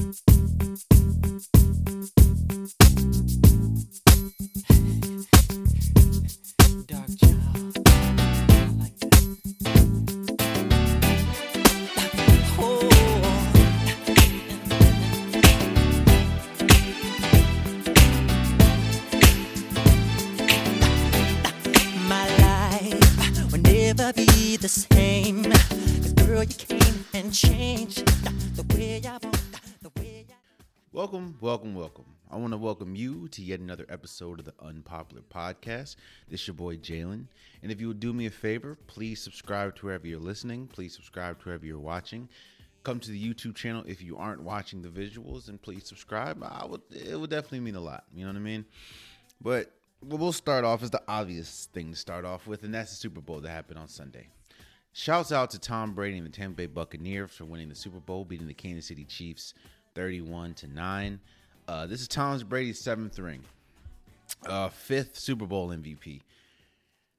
Thank you. Welcome. I want to welcome you to yet another episode of the Unpopular Podcast. This is your boy Jalen. And if you would do me a favor, please subscribe to wherever you're listening. Please subscribe to wherever you're watching. Come to the YouTube channel if you aren't watching the visuals, and please subscribe. I would it would definitely mean a lot. You know what I mean? But we'll start off is the obvious thing to start off with, and that's the Super Bowl that happened on Sunday. Shouts out to Tom Brady and the Tampa Bay Buccaneers for winning the Super Bowl, beating the Kansas City Chiefs 31 to 9. Uh, this is Tom Brady's seventh ring, uh, fifth Super Bowl MVP.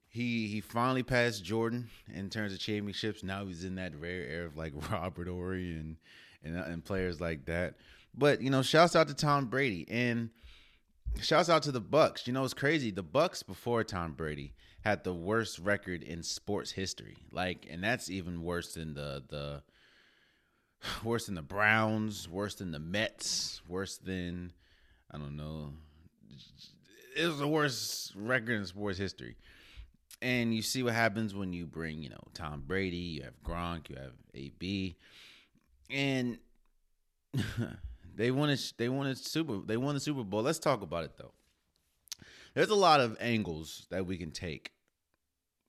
He he finally passed Jordan in terms of championships. Now he's in that rare era of like Robert Horry and and, uh, and players like that. But you know, shouts out to Tom Brady and shouts out to the Bucks. You know, it's crazy. The Bucks before Tom Brady had the worst record in sports history. Like, and that's even worse than the the worse than the Browns, worse than the Mets, worse than I don't know. It was the worst record in sports history. And you see what happens when you bring, you know, Tom Brady, you have Gronk, you have AB, and they won a they won a super they won the Super Bowl. Let's talk about it though. There's a lot of angles that we can take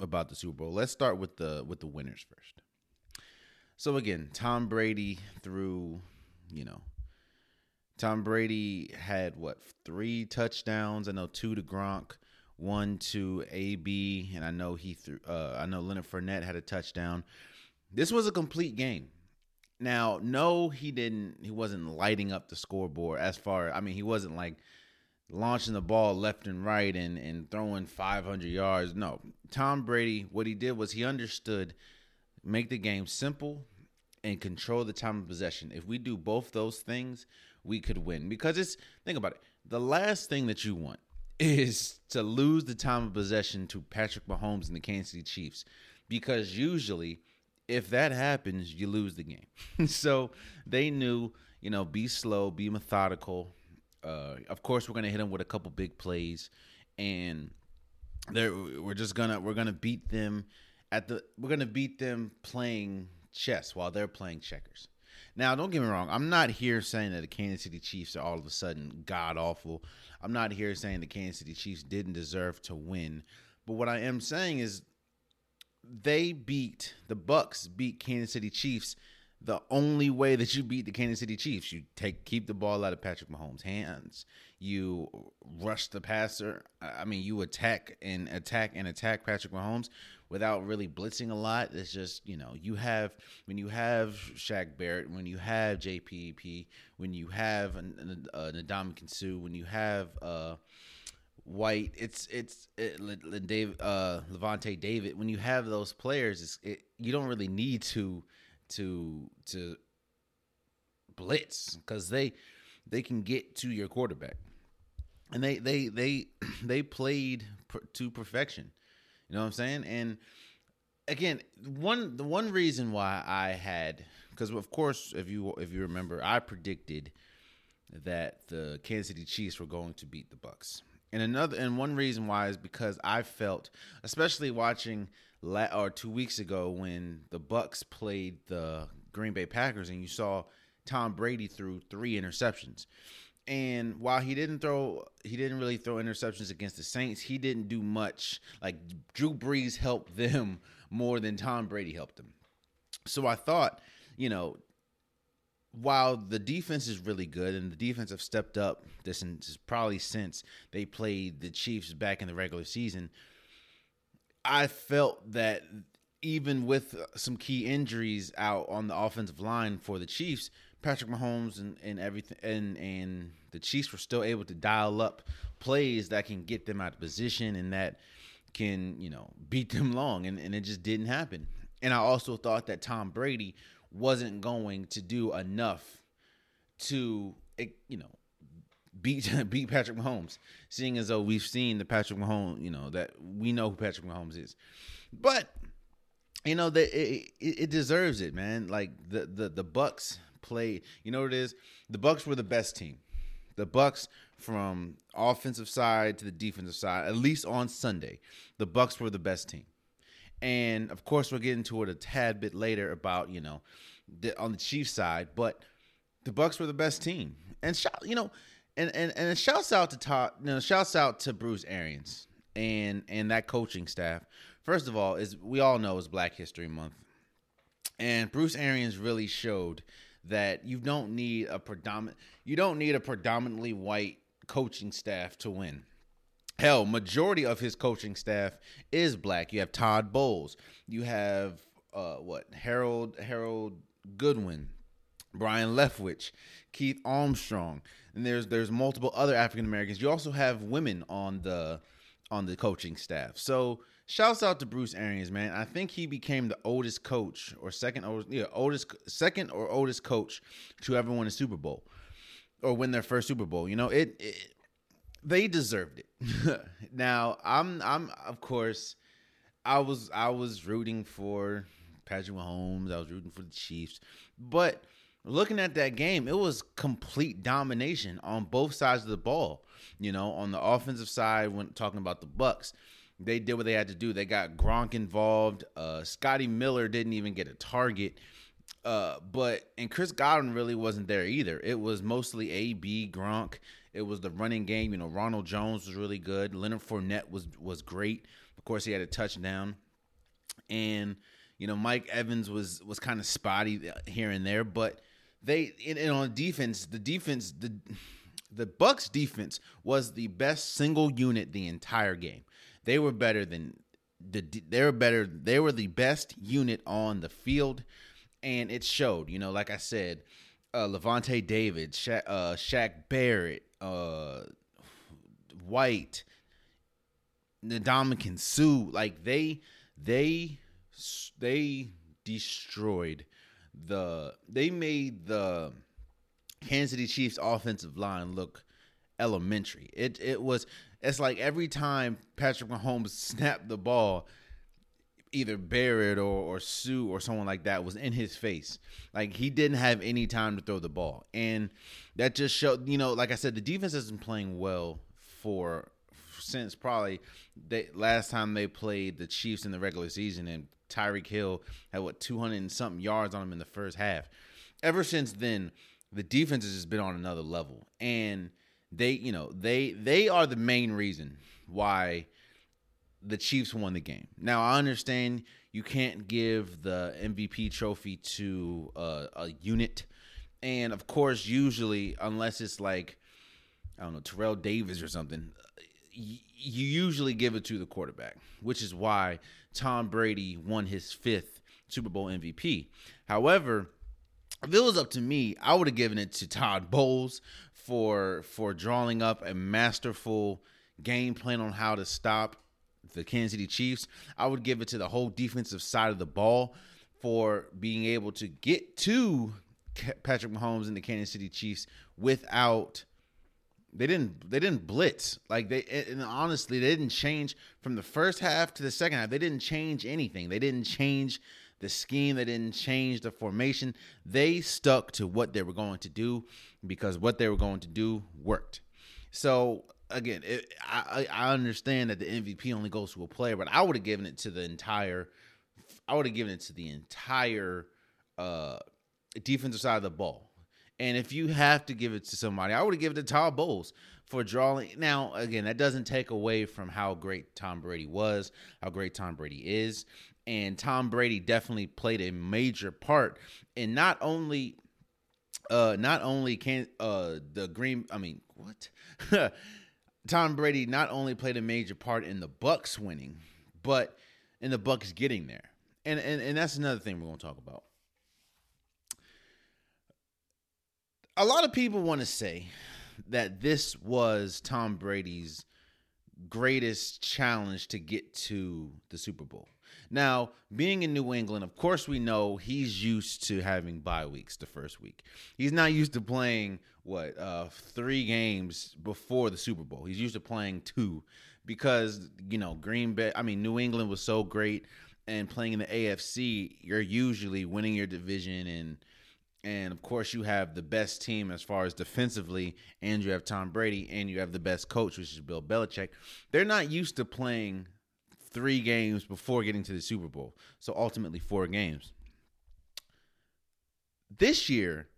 about the Super Bowl. Let's start with the with the winners first. So again, Tom Brady threw, you know, Tom Brady had what three touchdowns? I know two to Gronk, one to AB, and I know he threw. Uh, I know Leonard Fournette had a touchdown. This was a complete game. Now, no, he didn't. He wasn't lighting up the scoreboard as far. I mean, he wasn't like launching the ball left and right and and throwing 500 yards. No, Tom Brady. What he did was he understood make the game simple and control the time of possession. If we do both those things, we could win. Because it's think about it. The last thing that you want is to lose the time of possession to Patrick Mahomes and the Kansas City Chiefs. Because usually if that happens, you lose the game. so they knew, you know, be slow, be methodical. Uh, of course, we're gonna hit them with a couple big plays, and we're just gonna we're gonna beat them at the we're gonna beat them playing chess while they're playing checkers. Now, don't get me wrong. I'm not here saying that the Kansas City Chiefs are all of a sudden god awful. I'm not here saying the Kansas City Chiefs didn't deserve to win. But what I am saying is they beat the Bucks beat Kansas City Chiefs the only way that you beat the Kansas City Chiefs. You take keep the ball out of Patrick Mahomes' hands. You rush the passer. I mean, you attack and attack and attack Patrick Mahomes without really blitzing a lot. It's just you know you have when you have Shaq Barrett, when you have JPP, when you have an, uh, Ndamukong Suh, when you have uh, White, it's it's it, Dave, uh, Lavonte David. When you have those players, it, you don't really need to to to blitz because they they can get to your quarterback, and they they they they played to perfection. You know what I'm saying? And again, one the one reason why I had because of course if you if you remember, I predicted that the Kansas City Chiefs were going to beat the Bucks. And another and one reason why is because I felt, especially watching la- or two weeks ago when the Bucks played the Green Bay Packers, and you saw Tom Brady threw three interceptions. And while he didn't throw, he didn't really throw interceptions against the Saints. He didn't do much. Like Drew Brees helped them more than Tom Brady helped them. So I thought, you know, while the defense is really good and the defense have stepped up this is probably since they played the Chiefs back in the regular season, I felt that even with some key injuries out on the offensive line for the Chiefs, Patrick Mahomes and, and everything and and the Chiefs were still able to dial up plays that can get them out of position and that can, you know, beat them long and, and it just didn't happen. And I also thought that Tom Brady wasn't going to do enough to eh, you know beat beat Patrick Mahomes, seeing as though we've seen the Patrick Mahomes, you know that we know who Patrick Mahomes is, but you know that it, it, it deserves it, man. Like the the the Bucks played, you know what it is. The Bucks were the best team. The Bucks from offensive side to the defensive side, at least on Sunday, the Bucks were the best team. And of course, we'll get into it a tad bit later about you know the, on the Chiefs side, but the Bucks were the best team. And shout, you know, and and and shouts out to Todd, you know, shouts out to Bruce Arians and and that coaching staff. First of all, is we all know it's Black History Month, and Bruce Arians really showed that you don't need a predominant you don't need a predominantly white coaching staff to win. Hell, majority of his coaching staff is black. You have Todd Bowles. You have uh what Harold Harold Goodwin, Byron Leftwich, Keith Armstrong, and there's there's multiple other African Americans. You also have women on the on the coaching staff. So shouts out to Bruce Arians, man. I think he became the oldest coach or second oldest, yeah, oldest second or oldest coach to ever win a Super Bowl or win their first Super Bowl. You know, it, it they deserved it. now, I'm I'm of course I was I was rooting for Patrick Mahomes. I was rooting for the Chiefs. But looking at that game, it was complete domination on both sides of the ball. You know, on the offensive side, when talking about the Bucks, they did what they had to do. They got Gronk involved. Uh, Scotty Miller didn't even get a target. Uh, but and Chris Godwin really wasn't there either. It was mostly AB Gronk. It was the running game. You know, Ronald Jones was really good. Leonard Fournette was was great. Of course, he had a touchdown, and you know Mike Evans was was kind of spotty here and there. But they and, and on defense, the defense the the Bucks defense was the best single unit the entire game. They were better than the they were better. They were the best unit on the field, and it showed. You know, like I said, uh, Lavonte David, Sha- uh, Shaq Barrett, uh, White, Ndamukong Suh, like they they they destroyed the they made the Kansas City Chiefs offensive line look elementary. It it was it's like every time Patrick Mahomes snapped the ball, either Barrett or, or Suh or someone like that was in his face. Like he didn't have any time to throw the ball. And that just showed, you know, like I said, the defense been playing well for since probably they last time they played the Chiefs in the regular season and Tyreek Hill had what 200 and something yards on him in the first half. Ever since then, the defense has just been on another level. And they, you know, they they are the main reason why the Chiefs won the game. Now I understand you can't give the MVP trophy to a, a unit, and of course, usually unless it's like I don't know Terrell Davis or something, you usually give it to the quarterback, which is why Tom Brady won his fifth Super Bowl MVP. However, if it was up to me, I would have given it to Todd Bowles for for drawing up a masterful game plan on how to stop the Kansas City Chiefs. I would give it to the whole defensive side of the ball for being able to get to Patrick Mahomes and the Kansas City Chiefs without they didn't they didn't blitz like they and honestly they didn't change from the first half to the second half they didn't change anything they didn't change the scheme they didn't change the formation they stuck to what they were going to do because what they were going to do worked so again it, I, I understand that the mvp only goes to a player but i would have given it to the entire i would have given it to the entire uh defensive side of the ball and if you have to give it to somebody, I would have given it to Todd Bowles for drawing. Now, again, that doesn't take away from how great Tom Brady was, how great Tom Brady is. And Tom Brady definitely played a major part in not only uh not only can uh the green I mean, what? Tom Brady not only played a major part in the Bucks winning, but in the Bucks getting there. And and, and that's another thing we're gonna talk about. a lot of people want to say that this was Tom Brady's greatest challenge to get to the Super Bowl. Now, being in New England, of course, we know he's used to having bye weeks the first week. He's not used to playing what uh, three games before the Super Bowl. He's used to playing two because you know Green Bay. I mean, New England was so great, and playing in the AFC, you're usually winning your division and and of course you have the best team as far as defensively, and you have Tom Brady, and you have the best coach, which is Bill Belichick. They're not used to playing three games before getting to the Super Bowl. So ultimately, four games. This year,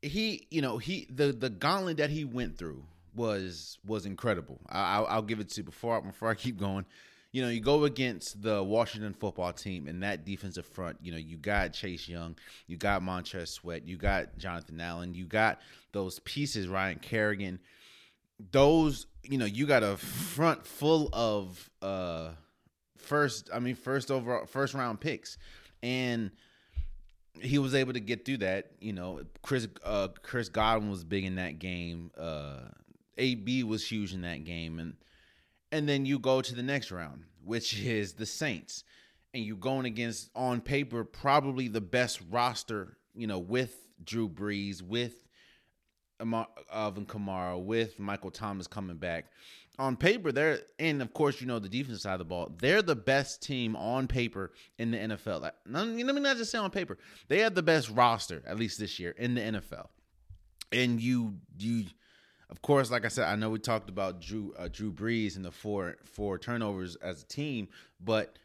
he, you know, he the the gauntlet that he went through was was incredible. I, will I'll give it to you before before I keep going. You know, you go against the Washington football team and that defensive front. You know, you got Chase Young, you got Montez Sweat, you got Jonathan Allen, you got those pieces, Ryan Kerrigan. Those, you know, you got a front full of uh first, I mean, first overall, first round picks, and he was able to get through that. You know, Chris uh, Chris Godwin was big in that game. Uh, AB was huge in that game, and and then you go to the next round, which is the Saints, and you're going against on paper probably the best roster. You know, with Drew Brees, with Alvin Kamara, with Michael Thomas coming back. On paper, they're and of course you know the defense side of the ball. They're the best team on paper in the NFL. Like, let me not just say on paper. They have the best roster at least this year in the NFL. And you you of course, like I said, I know we talked about Drew uh, Drew Brees and the four four turnovers as a team, but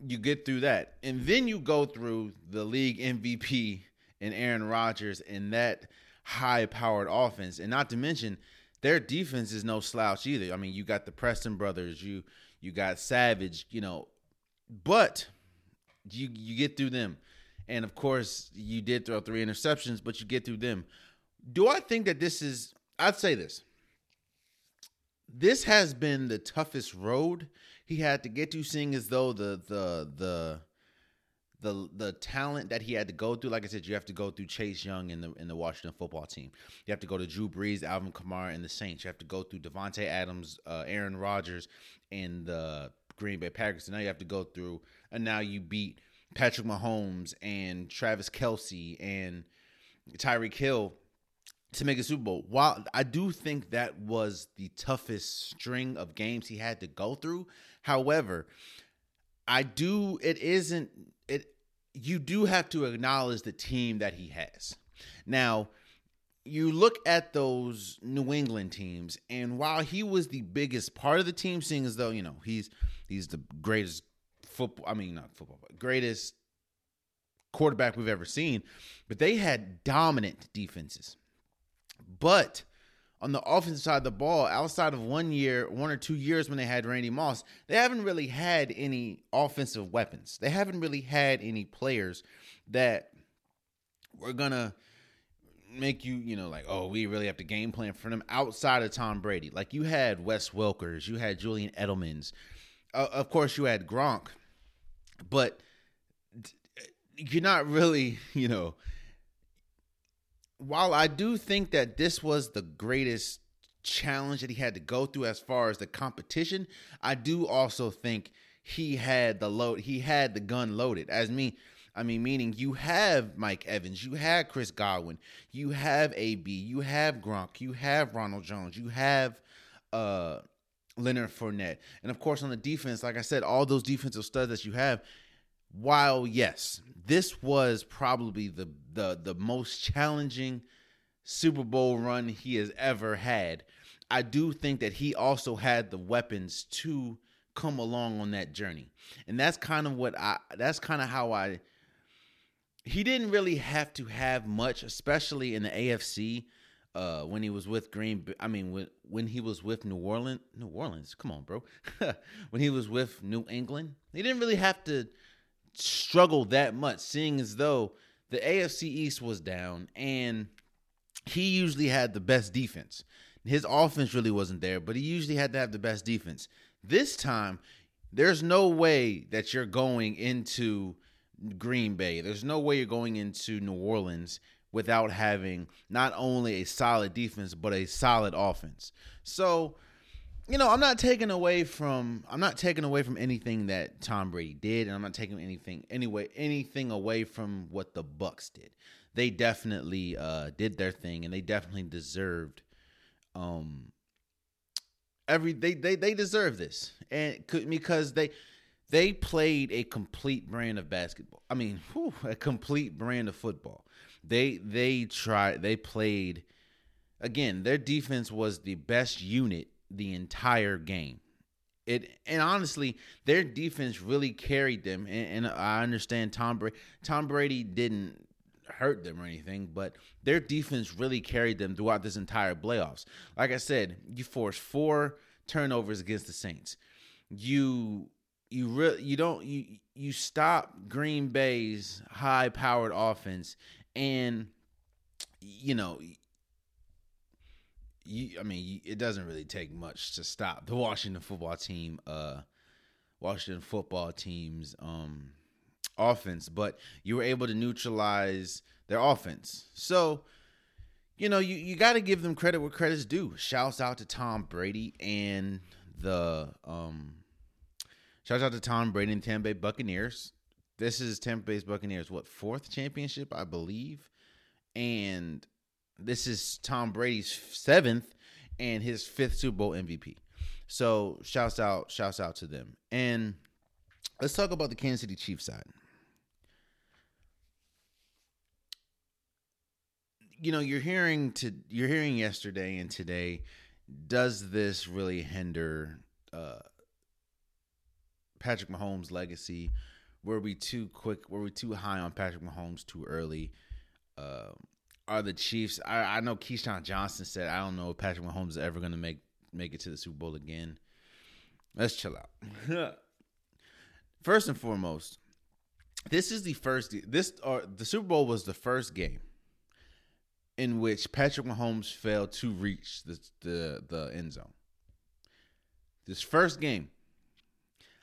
you get through that, and then you go through the league MVP and Aaron Rodgers and that high powered offense, and not to mention their defense is no slouch either. I mean, you got the Preston brothers, you you got Savage, you know, but you you get through them, and of course you did throw three interceptions, but you get through them. Do I think that this is I'd say this. This has been the toughest road he had to get to, seeing as though the the the the the talent that he had to go through. Like I said, you have to go through Chase Young in the in the Washington football team. You have to go to Drew Brees, Alvin Kamara, and the Saints. You have to go through Davante Adams, uh, Aaron Rodgers, and the Green Bay Packers. So now you have to go through, and now you beat Patrick Mahomes and Travis Kelce and Tyreek Hill to make a Super Bowl. While I do think that was the toughest string of games he had to go through, however, I do it isn't you do have to acknowledge the team that he has. Now, you look at those New England teams, and while he was the biggest part of the team, seeing as though, you know, he's he's the greatest football I mean not football, but greatest quarterback we've ever seen, but they had dominant defenses. But on the offensive side of the ball, outside of one year, one or two years when they had Randy Moss, they haven't really had any offensive weapons. They haven't really had any players that were gonna make you, you know, like, oh, we really have to game plan for them outside of Tom Brady. Like you had Wes Welkers, you had Julian Edelman's, uh, of course, you had Gronk, but you're not really, you know, while I do think that this was the greatest challenge that he had to go through as far as the competition, I do also think he had the load, he had the gun loaded. As me, I mean, meaning you have Mike Evans, you have Chris Godwin, you have AB, you have Gronk, you have Ronald Jones, you have uh Leonard Fournette. And of course on the defense, like I said, all those defensive studs that you have, while yes, this was probably the the the most challenging Super Bowl run he has ever had. I do think that he also had the weapons to come along on that journey. And that's kind of what I that's kind of how I he didn't really have to have much, especially in the AFC. Uh, when he was with Green, I mean, when when he was with New Orleans, New Orleans, come on, bro. when he was with New England, he didn't really have to struggle that much, seeing as though the AFC East was down and he usually had the best defense. His offense really wasn't there, but he usually had to have the best defense. This time, there's no way that you're going into Green Bay. There's no way you're going into New Orleans without having not only a solid defense, but a solid offense. So, you know, I'm not taking away from I'm not taking away from anything that Tom Brady did, and I'm not taking anything anyway anything away from what the Bucks did. They definitely uh, did their thing, and they definitely deserved um every they they they deserve this, and because they they played a complete brand of basketball. I mean, whew, a complete brand of football. They they tried they played again. Their defense was the best unit the entire game. It and honestly, their defense really carried them. And, and I understand Tom Brady. Tom Brady didn't hurt them or anything, but their defense really carried them throughout this entire playoffs. Like I said, you forced four turnovers against the Saints. You you really you don't you you stop Green Bay's high powered offense and you know you, I mean, it doesn't really take much to stop the Washington football team, uh, Washington football team's um, offense, but you were able to neutralize their offense. So, you know, you, you got to give them credit where credit's due. Shouts out to Tom Brady and the um, shouts out to Tom Brady and Tampa Bay Buccaneers. This is Tampa Bay's Buccaneers, what fourth championship, I believe, and this is Tom Brady's seventh and his fifth Super Bowl MVP. So shouts out, shouts out to them. And let's talk about the Kansas City Chiefs side. You know, you're hearing to you're hearing yesterday and today. Does this really hinder uh, Patrick Mahomes' legacy? Were we too quick? Were we too high on Patrick Mahomes too early? Uh, are the Chiefs. I, I know Keyshawn Johnson said, I don't know if Patrick Mahomes is ever going to make make it to the Super Bowl again. Let's chill out. first and foremost, this is the first this or the Super Bowl was the first game in which Patrick Mahomes failed to reach the the, the end zone. This first game.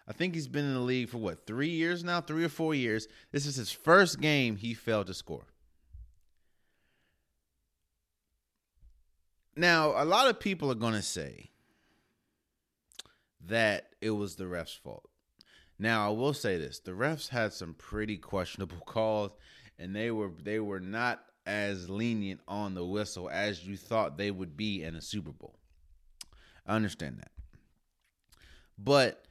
I think he's been in the league for what, three years now? Three or four years. This is his first game he failed to score. Now, a lot of people are going to say that it was the ref's fault. Now, I will say this: the refs had some pretty questionable calls, and they were they were not as lenient on the whistle as you thought they would be in a Super Bowl. I understand that, but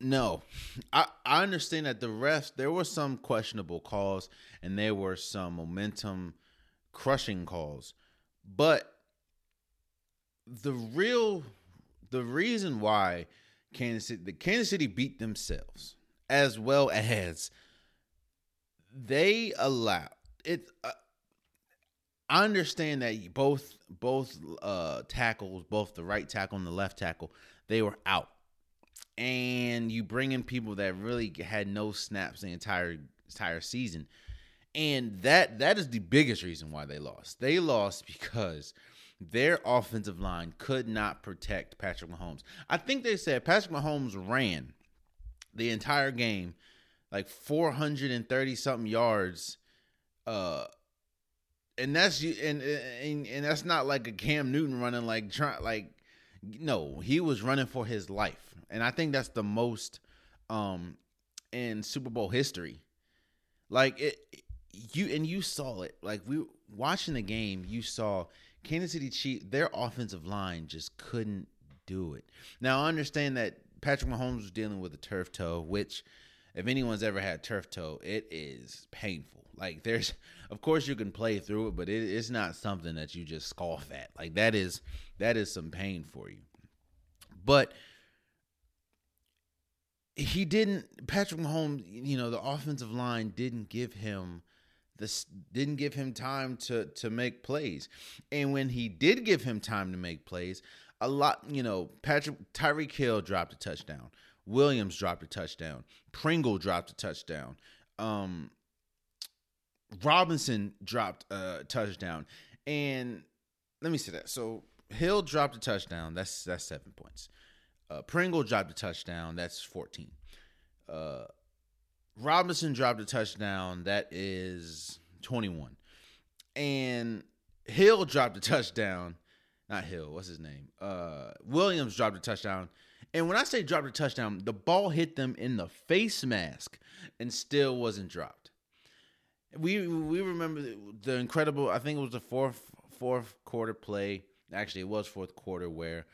no, I I understand that the refs there were some questionable calls, and there were some momentum crushing calls but the real the reason why Kansas City the Kansas City beat themselves as well as they allow it uh, I understand that both both uh, tackles, both the right tackle and the left tackle, they were out, and you bring in people that really had no snaps the entire entire season. And that that is the biggest reason why they lost. They lost because their offensive line could not protect Patrick Mahomes. I think they said Patrick Mahomes ran the entire game like 430 something yards uh and that's you and, and and that's not like a Cam Newton running like trying like no, he was running for his life. And I think that's the most um in Super Bowl history. Like it you and you saw it. Like we watching the game, you saw Kansas City Chiefs. Their offensive line just couldn't do it. Now I understand that Patrick Mahomes was dealing with a turf toe, which if anyone's ever had turf toe, it is painful. Like there's, of course, you can play through it, but it, it's not something that you just scoff at. Like that is that is some pain for you. But he didn't. Patrick Mahomes, you know, the offensive line didn't give him this didn't give him time to to make plays. And when he did give him time to make plays, a lot, you know, Patrick Tyreek Hill dropped a touchdown. Williams dropped a touchdown. Pringle dropped a touchdown. Um Robinson dropped a touchdown. And let me see that. So Hill dropped a touchdown. That's that's seven points. Uh, Pringle dropped a touchdown. That's fourteen. Uh, Robinson dropped a touchdown. That is 21. And Hill dropped a touchdown. not Hill, what's his name? Uh, Williams dropped a touchdown. And when I say dropped a touchdown, the ball hit them in the face mask and still wasn't dropped. We we remember the incredible. I think it was the fourth fourth quarter play. Actually, it was fourth quarter where,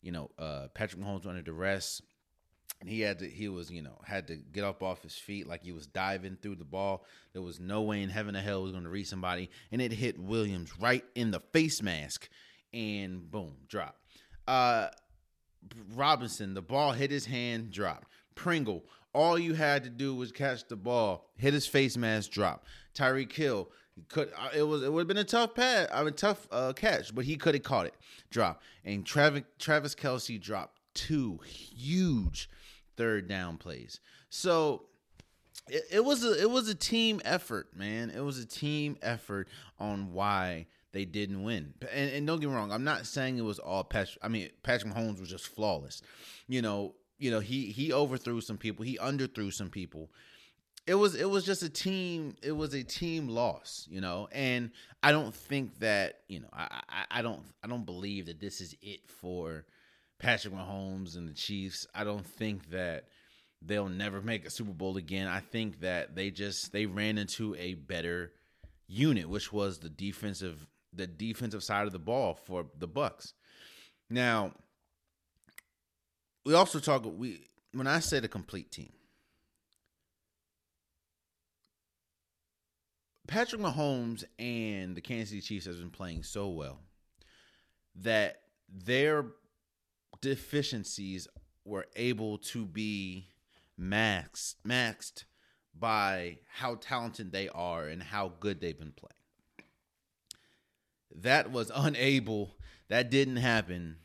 you know, uh, Patrick Mahomes under duress and he had to he was you know had to get up off his feet like he was diving through the ball. There was no way in heaven or hell was going to reach somebody. And it hit williams right in the face mask. And boom drop. Uh robinson the ball hit his hand dropped pringle all you had to do was catch the ball hit his face mask drop. Tyreek Hill could uh, it was it would have been a tough pass I mean tough uh, catch but he could have caught it. Drop. And Travis Travis Kelce dropped two huge third down plays. So it, it, was a it was a team effort, man. It was a team effort on why they didn't win. And, and don't get me wrong, I'm not saying it was all Patrick. I mean, Patrick Mahomes was just flawless. You know, you know he he overthrew some people, he underthrew some people. It was it was just a team. It was a team loss, you know. And I don't think that you know. I, I I don't I don't believe that this is it for Patrick Mahomes and the Chiefs. I don't think that they'll never make a Super Bowl again. I think that they just they ran into a better unit, which was the defensive the defensive side of the ball for the Bucks. Now, we also talk we when I said a complete team. Patrick Mahomes and the Kansas City Chiefs has been playing so well that their deficiencies were able to be maxed maxed by how talented they are and how good they've been playing. That was unable. That didn't happen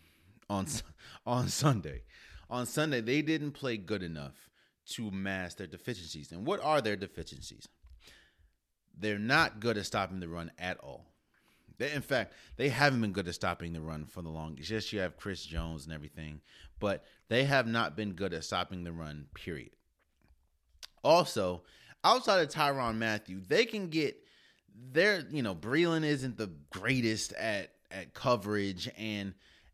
on on Sunday. On Sunday, they didn't play good enough to mask their deficiencies. And what are their deficiencies? They're not good at stopping the run at all. They, in fact, they haven't been good at stopping the run for the longest. Yes, you have Chris Jones and everything, but they have not been good at stopping the run, period. Also, outside of Tyrann Mathieu, they can get their, you know, Breeland isn't the greatest at at coverage. And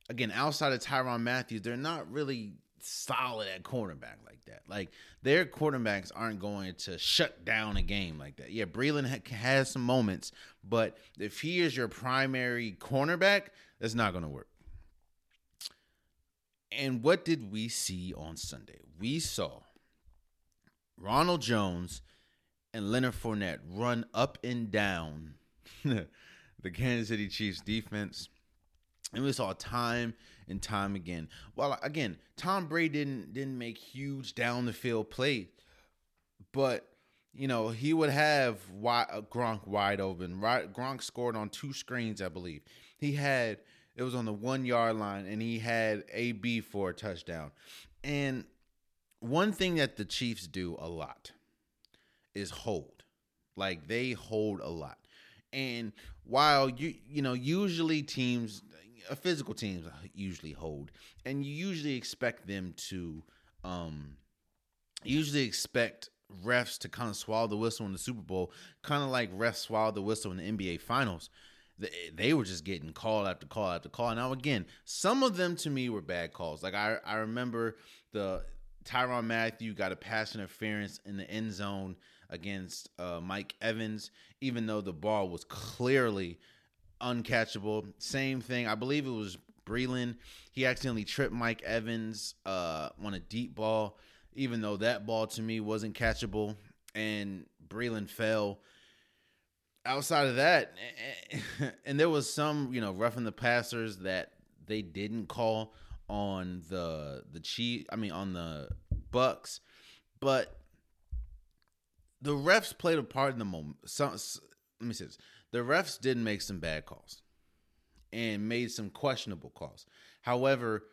again, outside of Tyrann Mathieu, they're not really solid at cornerback like that. Like their quarterbacks aren't going to shut down a game like that. Yeah, Breeland ha- has some moments, but if he is your primary cornerback, that's not going to work. And what did we see on Sunday? We saw Ronald Jones and Leonard Fournette run up and down the Kansas City Chiefs defense. And we saw time and time again. Well, again, Tom Brady didn't didn't make huge down the field plays, but you know he would have wide, uh, Gronk wide open. Right, Gronk scored on two screens, I believe. He had it was on the one yard line, and he had AB for a touchdown. And one thing that the Chiefs do a lot is hold. Like they hold a lot. And while you you know usually teams physical teams usually hold, and you usually expect them to, um, usually expect refs to kind of swallow the whistle in the Super Bowl, kind of like refs swallowed the whistle in the NBA Finals. They, were just getting call after call after call. Now again, some of them to me were bad calls. Like I I remember the Tyrann Mathieu got a pass interference in the end zone against uh, Mike Evans, even though the ball was clearly uncatchable. Same thing. I believe it was Breeland. He accidentally tripped Mike Evans uh, on a deep ball, even though that ball to me wasn't catchable. And Breeland fell. Outside of that, and there was some, you know, roughing the passers that they didn't call on the the Chief. I mean, on the Bucks, but the refs played a part in the moment. Some, let me say this: the refs did make some bad calls and made some questionable calls. However,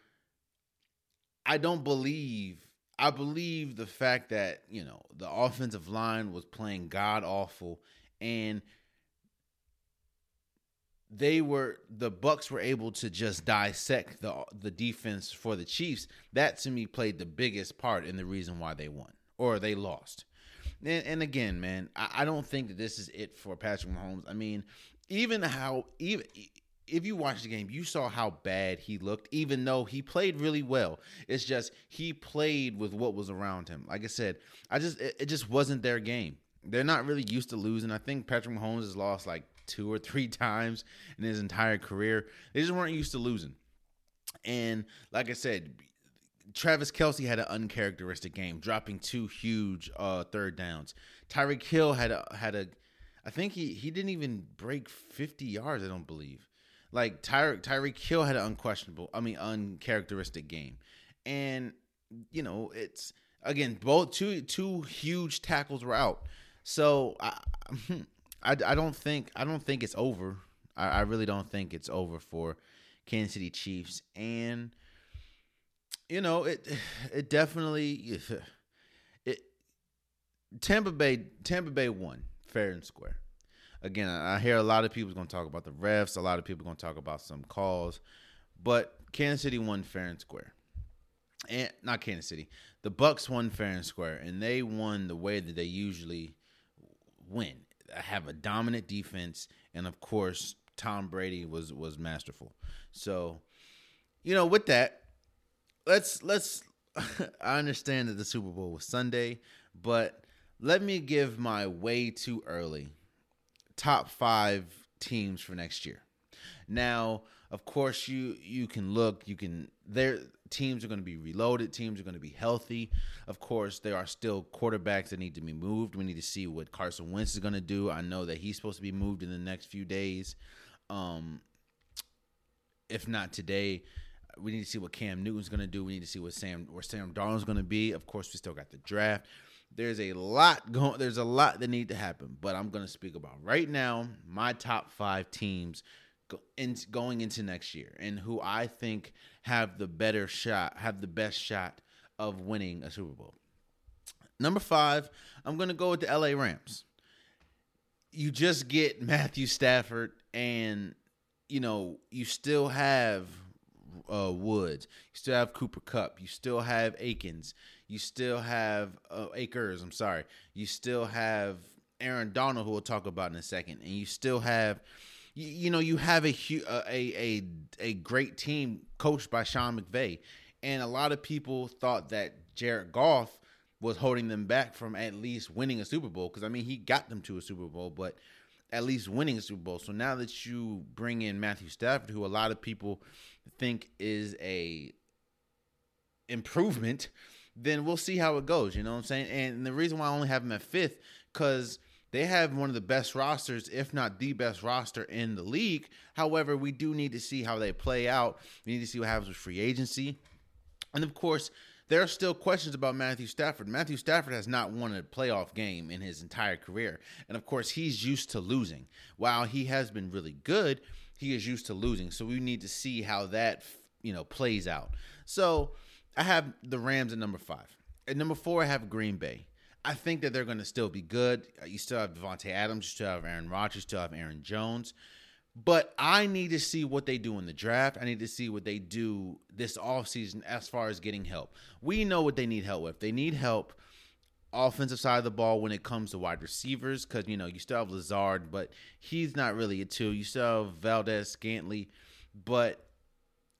I don't believe I believe the fact that, you know, the offensive line was playing god awful and they were the Bucks were able to just dissect the the defense for the Chiefs. That to me played the biggest part in the reason why they won or they lost. And, and again, man, I, I, don't think that this is it for Patrick Mahomes. I mean, even how even if you watched the game, you saw how bad he looked, even though he played really well. It's just he played with what was around him. Like I said, I just it, it just wasn't their game. They're not really used to losing. I think Patrick Mahomes has lost like two or three times in his entire career. They just weren't used to losing. And like I said, Travis Kelce had an uncharacteristic game, dropping two huge uh, third downs. Tyreek Hill had a had a, I think he he didn't even break fifty yards. I don't believe. Like Tyreek Tyreek Hill had an unquestionable, I mean uncharacteristic game, and you know it's again both two two huge tackles were out. So I I, I don't think I don't think it's over. I, I really don't think it's over for Kansas City Chiefs and you know it it definitely it Tampa Bay Tampa Bay won fair and square. Again, I hear a lot of people going to talk about the refs. A lot of people going to talk about some calls, but Kansas City won fair and square. And not Kansas City, the Bucks won fair and square, and they won the way that they usually win. I have a dominant defense, and of course, Tom Brady was was masterful. So, you know, with that, let's let's I understand that the Super Bowl was Sunday, but let me give my way too early top 5 teams for next year. Now, of course, you you can look, you can their teams are going to be reloaded, teams are going to be healthy. Of course, there are still quarterbacks that need to be moved. We need to see what Carson Wentz is going to do. I know that he's supposed to be moved in the next few days. Um if not today, we need to see what Cam Newton's going to do. We need to see what Sam or Sam Darnold's going to be. Of course, we still got the draft. There's a lot going. There's a lot that need to happen, but I'm going to speak about right now my top five teams go, in, going into next year and who I think have the better shot, have the best shot of winning a Super Bowl. Number five, I'm going to go with the LA Rams. You just get Matthew Stafford, and you know you still have uh, Woods. You still have Cooper Kupp. You still have Akins. You still have uh, Akers. I'm sorry. You still have Aaron Donald, who we'll talk about in a second, and you still have, you, you know, you have a, a a a great team coached by Sean McVay, and a lot of people thought that Jared Goff was holding them back from at least winning a Super Bowl because I mean he got them to a Super Bowl, but at least winning a Super Bowl. So now that you bring in Matthew Stafford, who a lot of people think is a improvement, then we'll see how it goes. You know what I'm saying? And the reason why I only have them at fifth, because they have one of the best rosters, if not the best roster in the league. However, we do need to see how they play out. We need to see what happens with free agency. And of course, there are still questions about Matthew Stafford. Matthew Stafford has not won a playoff game in his entire career. And of course, he's used to losing. While he has been really good, he is used to losing. So we need to see how that, you know, plays out. So I have the Rams at number five. At number four, I have Green Bay. I think that they're going to still be good. Uh, you still have Davante Adams, you still have Aaron Rodgers, you still have Aaron Jones. But I need to see what they do in the draft. I need to see what they do this offseason as far as getting help. We know what they need help with. They need help offensive side of the ball when it comes to wide receivers because, you know, you still have Lazard, but he's not really a two. You still have Valdes-Scantling, but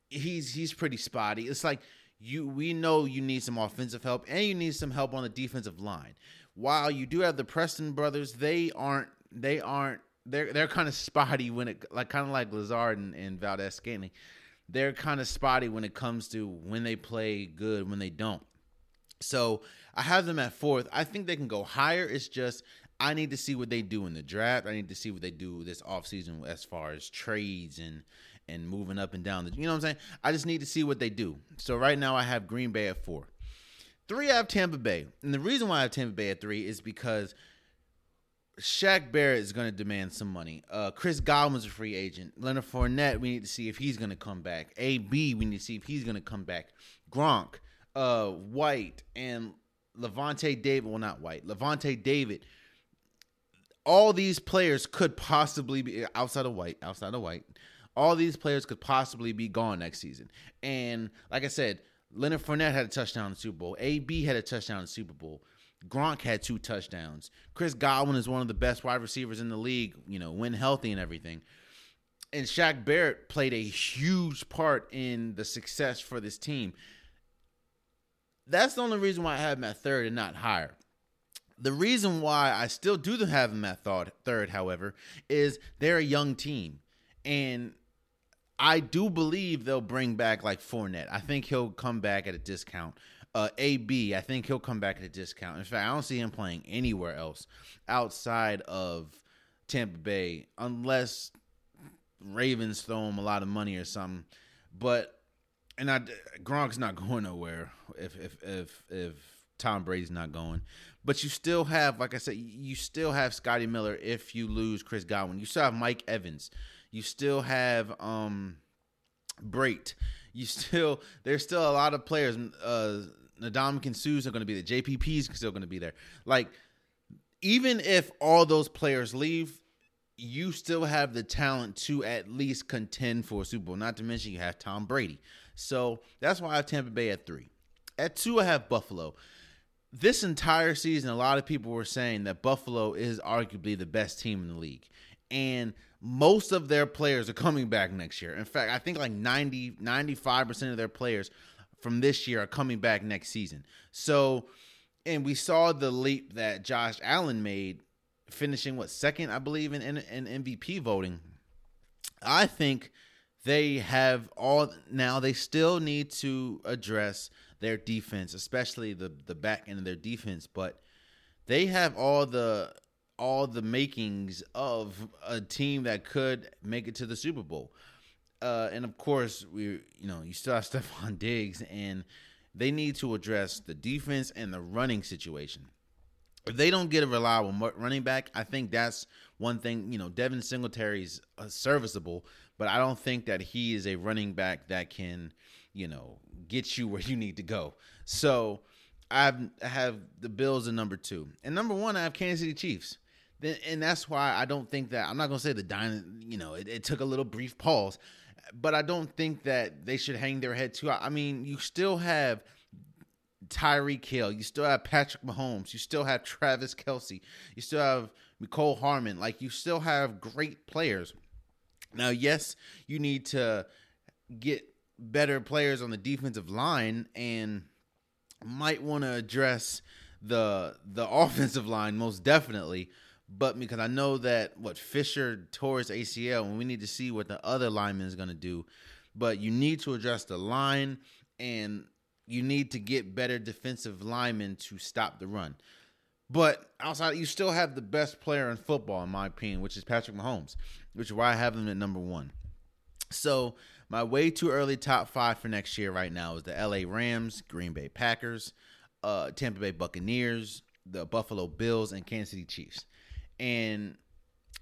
he's he's pretty spotty. It's like you we know you need some offensive help and you need some help on the defensive line. While you do have the Preston brothers, they aren't they aren't they're they're kind of spotty when it like kind of like Lazard and, and Valdes-Scantling. They're kind of spotty when it comes to when they play good, when they don't. So I have them at fourth. I think they can go higher. It's just I need to see what they do in the draft. I need to see what they do this offseason as far as trades and and moving up and down. The, you know what I'm saying? I just need to see what they do. So right now I have Green Bay at four. Three, I have Tampa Bay. And the reason why I have Tampa Bay at three is because – Shaq Barrett is going to demand some money. Uh, Chris Godwin's a free agent. Leonard Fournette, we need to see if he's going to come back. AB, we need to see if he's going to come back. Gronk, uh, White, and Lavonte David. Well, not White. Lavonte David. All these players could possibly be outside of White. Outside of White, all these players could possibly be gone next season. And like I said, Leonard Fournette had a touchdown in the Super Bowl. AB had a touchdown in the Super Bowl. Gronk had two touchdowns. Chris Godwin is one of the best wide receivers in the league, you know, when healthy and everything. and Shaq Barrett played a huge part in the success for this team. That's the only reason why I have him at third and not higher. The reason why I still do have him at third, however, is they're a young team. And I do believe they'll bring back like Fournette. I think he'll come back at a discount. Uh, AB, I think he'll come back at a discount. In fact, I don't see him playing anywhere else outside of Tampa Bay unless Ravens throw him a lot of money or something. But and I Gronk's not going nowhere if if if if Tom Brady's not going. But you still have, like I said, you still have Scotty Miller if you lose Chris Godwin. You still have Mike Evans. You still have um Brate. You still there's still a lot of players. Uh Ndamukong Suh's are going to be there. JPP's still going to be there. Like even if all those players leave, you still have the talent to at least contend for a Super Bowl. Not to mention you have Tom Brady. So that's why I have Tampa Bay at three. At two, I have Buffalo. This entire season, a lot of people were saying that Buffalo is arguably the best team in the league. And most of their players are coming back next year. In fact, I think like 90, 95% of their players from this year are coming back next season. So, and we saw the leap that Josh Allen made finishing what second, I believe, in, in, in MVP voting. I think they have all now. They still need to address their defense, especially the the back end of their defense. But they have all the all the makings of a team that could make it to the Super Bowl. Uh, and of course, we you know you still have Stefon Diggs, and they need to address the defense and the running situation if they don't get a reliable running back, I think that's one thing. You know, Devin Singletary's uh, serviceable, but I don't think that he is a running back that can, you know, get you where you need to go. So I've, I have the Bills in number two, and number one I have Kansas City Chiefs. And that's why I don't think that I'm not gonna say the dine. You know, it, it took a little brief pause, but I don't think that they should hang their head too. I mean, you still have Tyreek Hill. You still have Patrick Mahomes. You still have Travis Kelce. You still have Mecole Hardman. Like you still have great players. Now, yes, you need to get better players on the defensive line and might want to address the the offensive line most definitely. But because I know that what Fisher tore his ACL, and we need to see what the other lineman is going to do. But you need to address the line and you need to get better defensive linemen to stop the run. But outside, you still have the best player in football, in my opinion, which is Patrick Mahomes, which is why I have him at number one. So my way too early top five for next year right now is the LA Rams, Green Bay Packers, uh, Tampa Bay Buccaneers, the Buffalo Bills, and Kansas City Chiefs. And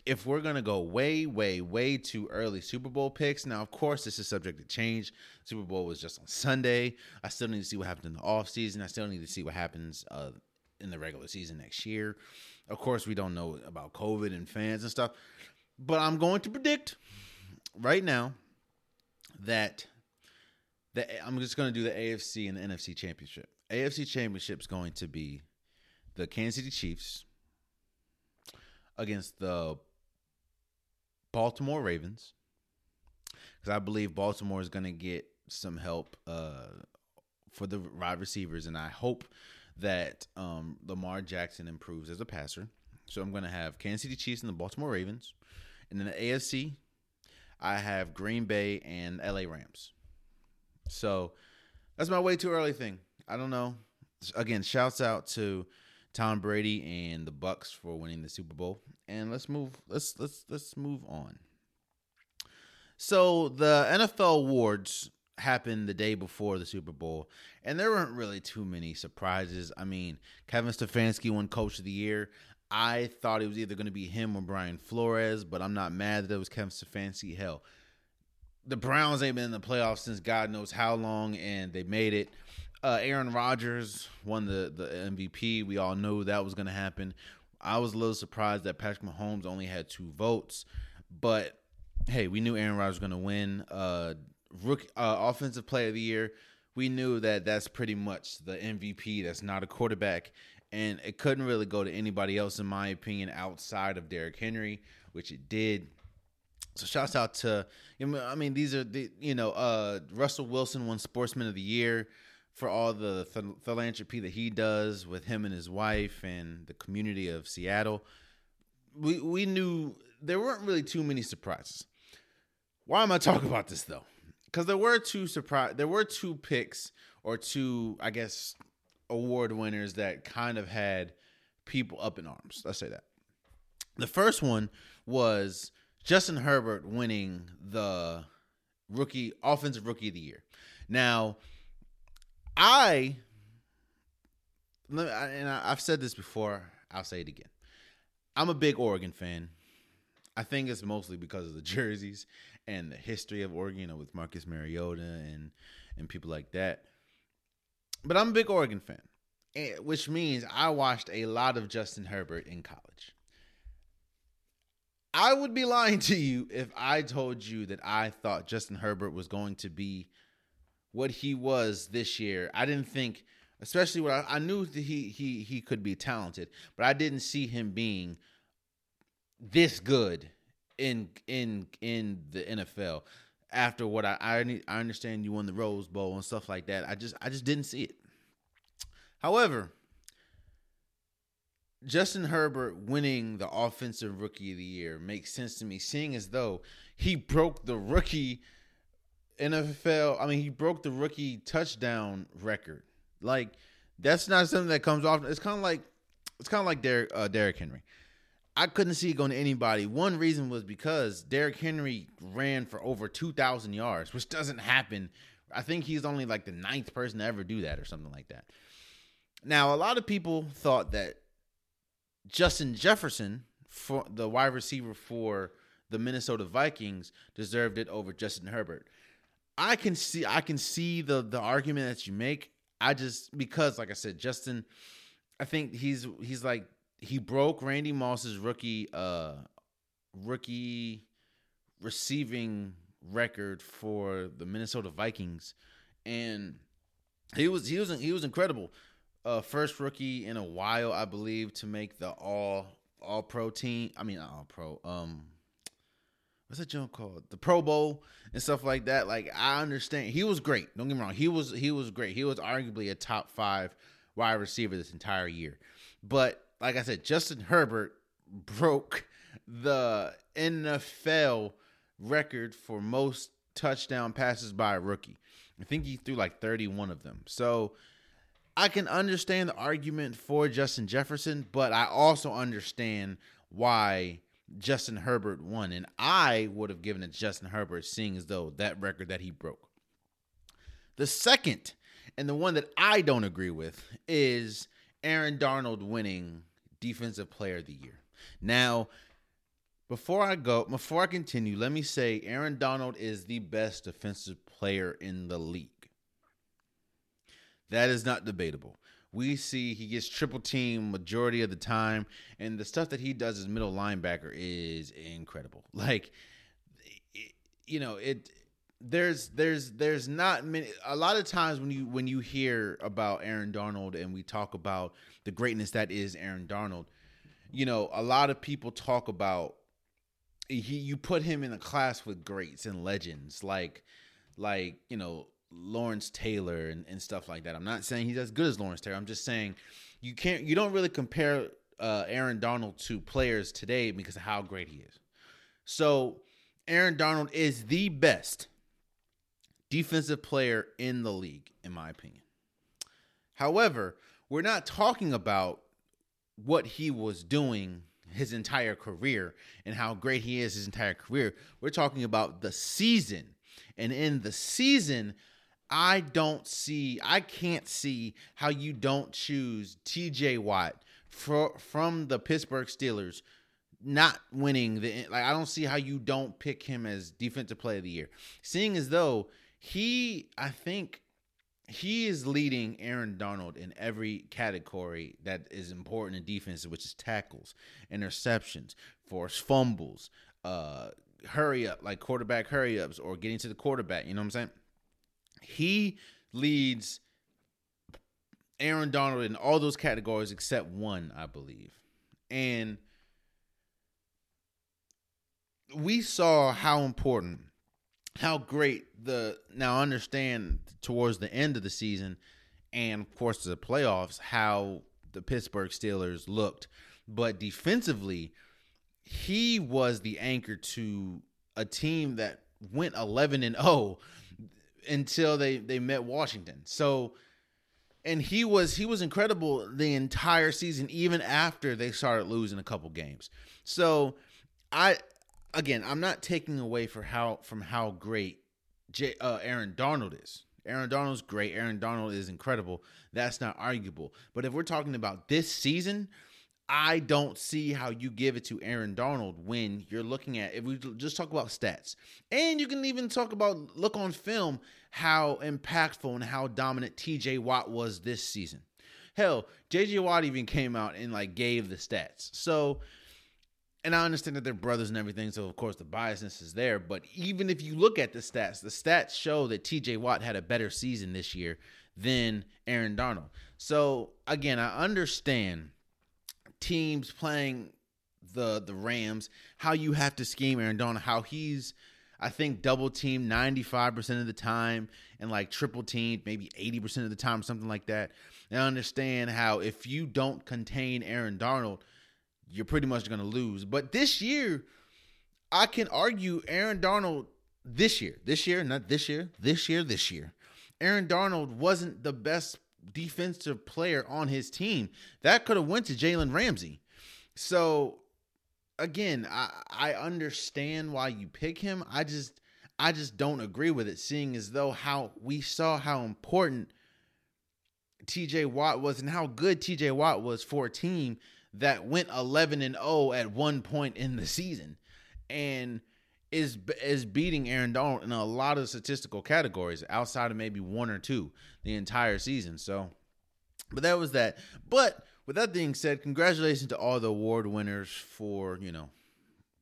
if we're gonna go way, way, way too early Super Bowl picks, now of course this is subject to change. Super Bowl was just on Sunday. I still need to see what happens in the off season. I still need to see what happens uh, in the regular season next year. Of course, we don't know about COVID and fans and stuff, but I'm going to predict right now that that I'm just going to do the AFC and the NFC championship. AFC championship is going to be the Kansas City Chiefs against the Baltimore Ravens because I believe Baltimore is going to get some help uh, for the wide receivers, and I hope that um, Lamar Jackson improves as a passer. So I'm going to have Kansas City Chiefs and the Baltimore Ravens, and then the AFC, I have Green Bay and LA Rams. So that's my way too early thing. I don't know. Again, shouts out to Tom Brady and the Bucs for winning the Super Bowl. And let's move let's let's let's move on. So the NFL awards happened the day before the Super Bowl, and there weren't really too many surprises. I mean, Kevin Stefanski won Coach of the Year. I thought it was either going to be him or Brian Flores, but I'm not mad that it was Kevin Stefanski. Hell, the Browns ain't been in the playoffs since God knows how long, and they made it. Uh, Aaron Rodgers won the, the MVP. We all knew that was going to happen. I was a little surprised that Patrick Mahomes only had two votes, but hey, we knew Aaron Rodgers was going to win. Uh, rookie, uh, offensive player of the year. We knew that that's pretty much the MVP. That's not a quarterback, and it couldn't really go to anybody else, in my opinion, outside of Derrick Henry, which it did. So shouts out to I mean these are the you know uh Russell Wilson won Sportsman of the Year for all the th- philanthropy that he does with him and his wife and the community of Seattle. We we knew there weren't really too many surprises. Why am I talking about this though? Because there were two surprise there were two picks or two I guess award winners that kind of had people up in arms. Let's say that. The first one was Justin Herbert winning the rookie offensive rookie of the year. Now, I and I've said this before, I'll say it again. I'm a big Oregon fan. I think it's mostly because of the jerseys and the history of Oregon, you know, with Marcus Mariota and and people like that. But I'm a big Oregon fan, which means I watched a lot of Justin Herbert in college. I would be lying to you if I told you that I thought Justin Herbert was going to be what he was this year. I didn't think, especially what I, I knew that he he he could be talented, but I didn't see him being this good in in in the NFL. After what I I, I understand you won the Rose Bowl and stuff like that, I just I just didn't see it. However, Justin Herbert winning the offensive rookie of the year makes sense to me, seeing as though he broke the rookie NFL. I mean, he broke the rookie touchdown record. Like that's not something that comes off. It's kind of like it's kind of like Derek uh, Derrick Henry. I couldn't see it going to anybody. One reason was because Derrick Henry ran for over two thousand yards, which doesn't happen. I think he's only like the ninth person to ever do that, or something like that. Now, a lot of people thought that Justin Jefferson, for the wide receiver for the Minnesota Vikings, deserved it over Justin Herbert. I can see I can see the the argument that you make. I just because like I said, Justin, I think he's he's like he broke Randy Moss's rookie uh rookie receiving record for the Minnesota Vikings and he was he was he was incredible uh, first rookie in a while, I believe, to make the all all pro team. I mean, all pro. Um, what's that jump called? The Pro Bowl and stuff like that. Like I understand, he was great. Don't get me wrong. He was he was great. He was arguably a top five wide receiver this entire year. But like I said, Justin Herbert broke the NFL record for most touchdown passes by a rookie. I think he threw like 31 of them. So I can understand the argument for Justin Jefferson, but I also understand why Justin Herbert won. And I would have given it Justin Herbert, seeing as though that record that he broke. The second, and the one that I don't agree with, is Aaron Donald winning Defensive Player of the Year. Now, before I go, before I continue, let me say Aaron Donald is the best defensive player in the league. That is not debatable. We see he gets triple team majority of the time, and the stuff that he does as middle linebacker is incredible. Like, you know, it there's there's there's not many a lot of times when you when you hear about Aaron Donald and we talk about the greatness that is Aaron Donald, you know, a lot of people talk about he you put him in a class with greats and legends like like, you know, Lawrence Taylor and, and stuff like that. I'm not saying he's as good as Lawrence Taylor. I'm just saying you can't you don't really compare uh, Aaron Donald to players today because of how great he is. So Aaron Donald is the best defensive player in the league, in my opinion. However, we're not talking about what he was doing his entire career and how great he is his entire career. We're talking about the season. And in the season, I don't see, I can't see how you don't choose TJ Watt for, from the Pittsburgh Steelers not winning the like I don't see how you don't pick him as defensive player of the year. Seeing as though he I think he is leading Aaron Donald in every category that is important in defense, which is tackles, interceptions, forced fumbles, uh hurry up, like quarterback hurry ups or getting to the quarterback, you know what I'm saying? He leads Aaron Donald in all those categories except one, I believe. And we saw how important, how great the now understand towards the end of the season, and of course the playoffs, how the Pittsburgh Steelers looked. But defensively, he was the anchor to a team that went 11 and 0 until they they met Washington. So and he was he was incredible the entire season even after they started losing a couple games. So I again, I'm not taking away for how from how great J, uh, Aaron Donald is. Aaron Donald's great. Aaron Donald is incredible. That's not arguable. But if we're talking about this season, I don't see how you give it to Aaron Donald when you're looking at if we just talk about stats. And you can even talk about look on film how impactful and how dominant TJ Watt was this season. Hell, JJ Watt even came out and like gave the stats. So and I understand that they're brothers and everything, so of course the biasness is there. But even if you look at the stats, the stats show that TJ Watt had a better season this year than Aaron Donald. So again, I understand teams playing the the Rams, how you have to scheme Aaron Donald, how he's I think double team 95% of the time and like triple team maybe 80% of the time, something like that. And I understand how if you don't contain Aaron Donald, you're pretty much going to lose. But this year, I can argue Aaron Donald this year, this year, not this year, this year, this year. Aaron Donald wasn't the best defensive player on his team. That could have went to Jalen Ramsey. So again, I, I understand why you pick him. I just I just don't agree with it, seeing as though how we saw how important TJ Watt was and how good TJ Watt was for a team that went 11 and 0 at one point in the season and is is beating Aaron Donald in a lot of statistical categories outside of maybe one or two the entire season. So, but that was that. But with that being said, congratulations to all the award winners for, you know,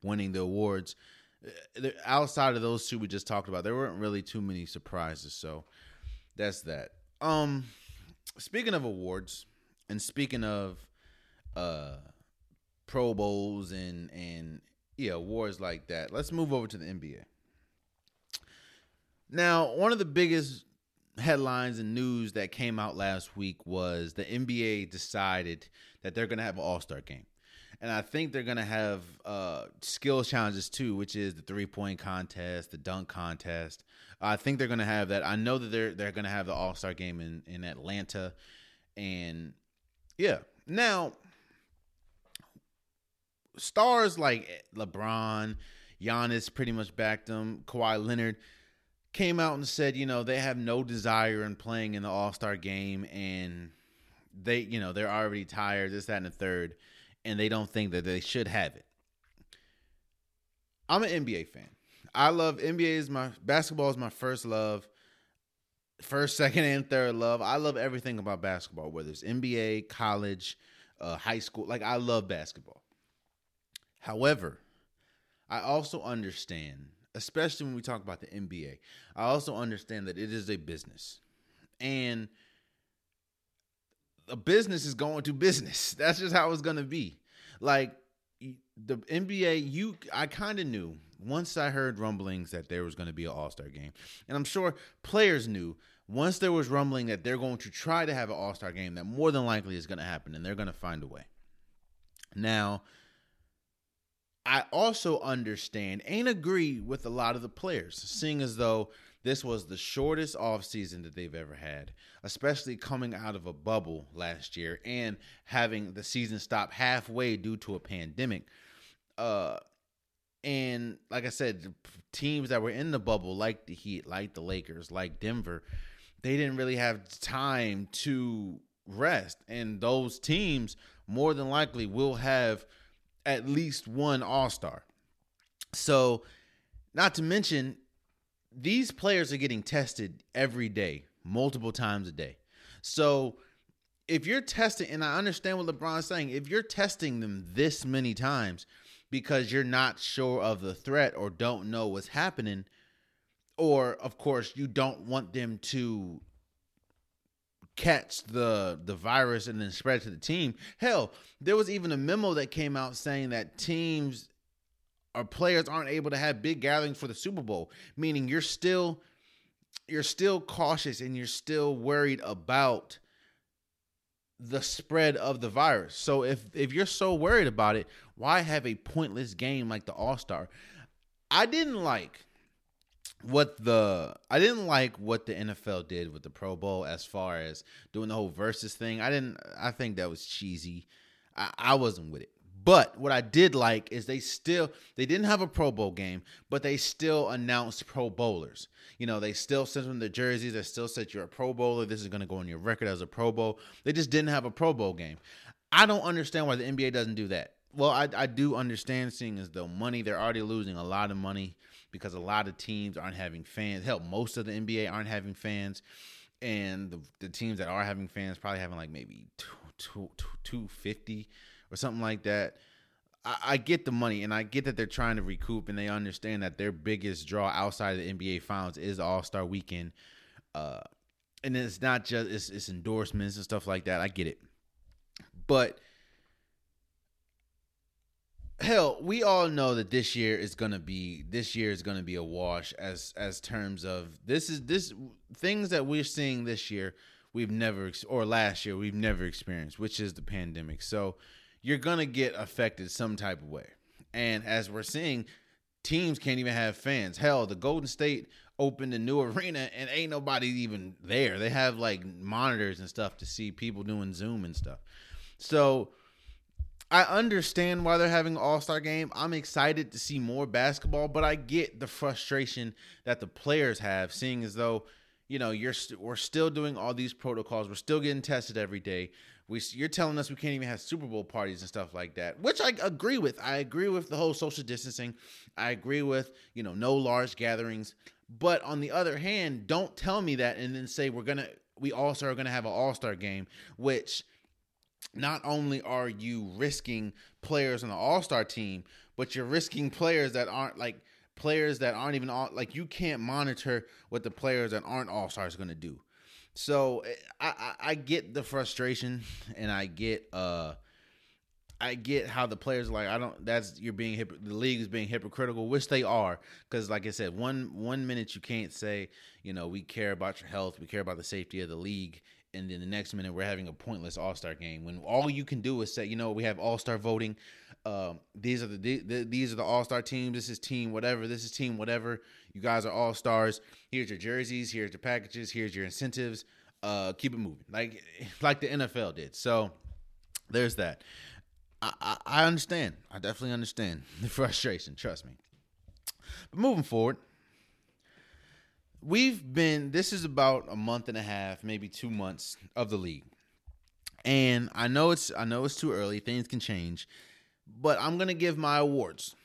winning the awards. Uh, outside of those two we just talked about, there weren't really too many surprises. So, that's that. Um speaking of awards and speaking of uh Pro Bowls and and yeah, wars like that. Let's move over to the NBA. Now, one of the biggest headlines and news that came out last week was the NBA decided that they're going to have an All Star game. And I think they're going to have uh, skill challenges too, which is the three point contest, the dunk contest. I think they're going to have that. I know that they're they're going to have the All Star game in in Atlanta, and yeah. Now stars like LeBron, Giannis pretty much backed them. Kawhi Leonard came out and said, you know, they have no desire in playing in the All Star game, and they, you know, they're already tired. This, that, and the third, and they don't think that they should have it. I'm an NBA fan. I love NBA is my basketball is my first love, first, second, and third love. I love everything about basketball, whether it's NBA, college, uh, high school. Like I love basketball. However, I also understand, especially when we talk about the NBA, I also understand that it is a business. And a business is going to business. That's just how it's going to be. Like the NBA, you I kind of knew once I heard rumblings that there was going to be an All-Star game. And I'm sure players knew once there was rumbling that they're going to try to have an All-Star game that more than likely is going to happen and they're going to find a way. Now, I also understand and agree with a lot of the players, seeing as though this was the shortest offseason that they've ever had, especially coming out of a bubble last year and having the season stop halfway due to a pandemic. Uh, and like I said, teams that were in the bubble, like the Heat, like the Lakers, like Denver, they didn't really have time to rest. And those teams more than likely will have – at least one All Star. So, not to mention, these players are getting tested every day, multiple times a day. So, if you're testing, and I understand what LeBron's saying, if you're testing them this many times because you're not sure of the threat or don't know what's happening, or of course, you don't want them to catch the the virus and then spread to the team. Hell, there was even a memo that came out saying that teams or players aren't able to have big gatherings for the Super Bowl, meaning you're still you're still cautious and you're still worried about the spread of the virus. So if if you're so worried about it, why have a pointless game like the All-Star? I didn't like what the I didn't like what the NFL did with the Pro Bowl as far as doing the whole versus thing. I didn't I think that was cheesy. I, I wasn't with it. But what I did like is they still they didn't have a Pro Bowl game, but they still announced Pro Bowlers. You know, they still sent them the jerseys. They still said you're a Pro Bowler. This is going to go on your record as a Pro Bowl. They just didn't have a Pro Bowl game. I don't understand why the NBA doesn't do that. Well, I, I do understand seeing as though money they're already losing a lot of money because a lot of teams aren't having fans. Hell, most of the NBA aren't having fans, and the, the teams that are having fans probably having like maybe two, two, two, 250 or something like that. I, I get the money and I get that they're trying to recoup and they understand that their biggest draw outside of the NBA finals is All Star weekend. Uh, and it's not just it's, it's endorsements and stuff like that. I get it. But hell, we all know that this year is gonna be this year is gonna be a wash as as terms of this is this things that we're seeing this year we've never or last year we've never experienced, which is the pandemic. So you're gonna get affected some type of way. And as we're seeing, teams can't even have fans. Hell, the Golden State opened a new arena and ain't nobody even there. They have like monitors and stuff to see people doing Zoom and stuff. So I understand why they're having All Star game. I'm excited to see more basketball, but I get the frustration that the players have, seeing as though you know you're we st- we're still doing all these protocols. We're still getting tested every day. We you're telling us we can't even have Super Bowl parties and stuff like that, which I agree with. I agree with the whole social distancing. I agree with you know no large gatherings. But on the other hand, don't tell me that and then say we're gonna we also are gonna have an All Star game, which not only are you risking players on the All Star team, but you're risking players that aren't like players that aren't even all like you can't monitor what the players that aren't All Stars going to do. So eh, I, I, I get the frustration and I get uh I get how the players like I don't that's you're being hip, the league is being hypocritical which they are cuz like I said one one minute you can't say you know we care about your health we care about the safety of the league and then the next minute we're having a pointless all-star game when all you can do is say you know we have all-star voting. Um, these are the, the these are the all-star teams. This is team whatever. This is team whatever. You guys are all-stars. Here's your jerseys. Here's your packages. Here's your incentives. Uh, keep it moving. Like like the NFL did. So there's that. I, I, I understand. I definitely understand the frustration. Trust me. But moving forward we've been this is about a month and a half maybe two months of the league. And i know it's i know it's too early things can change but i'm gonna give my awards.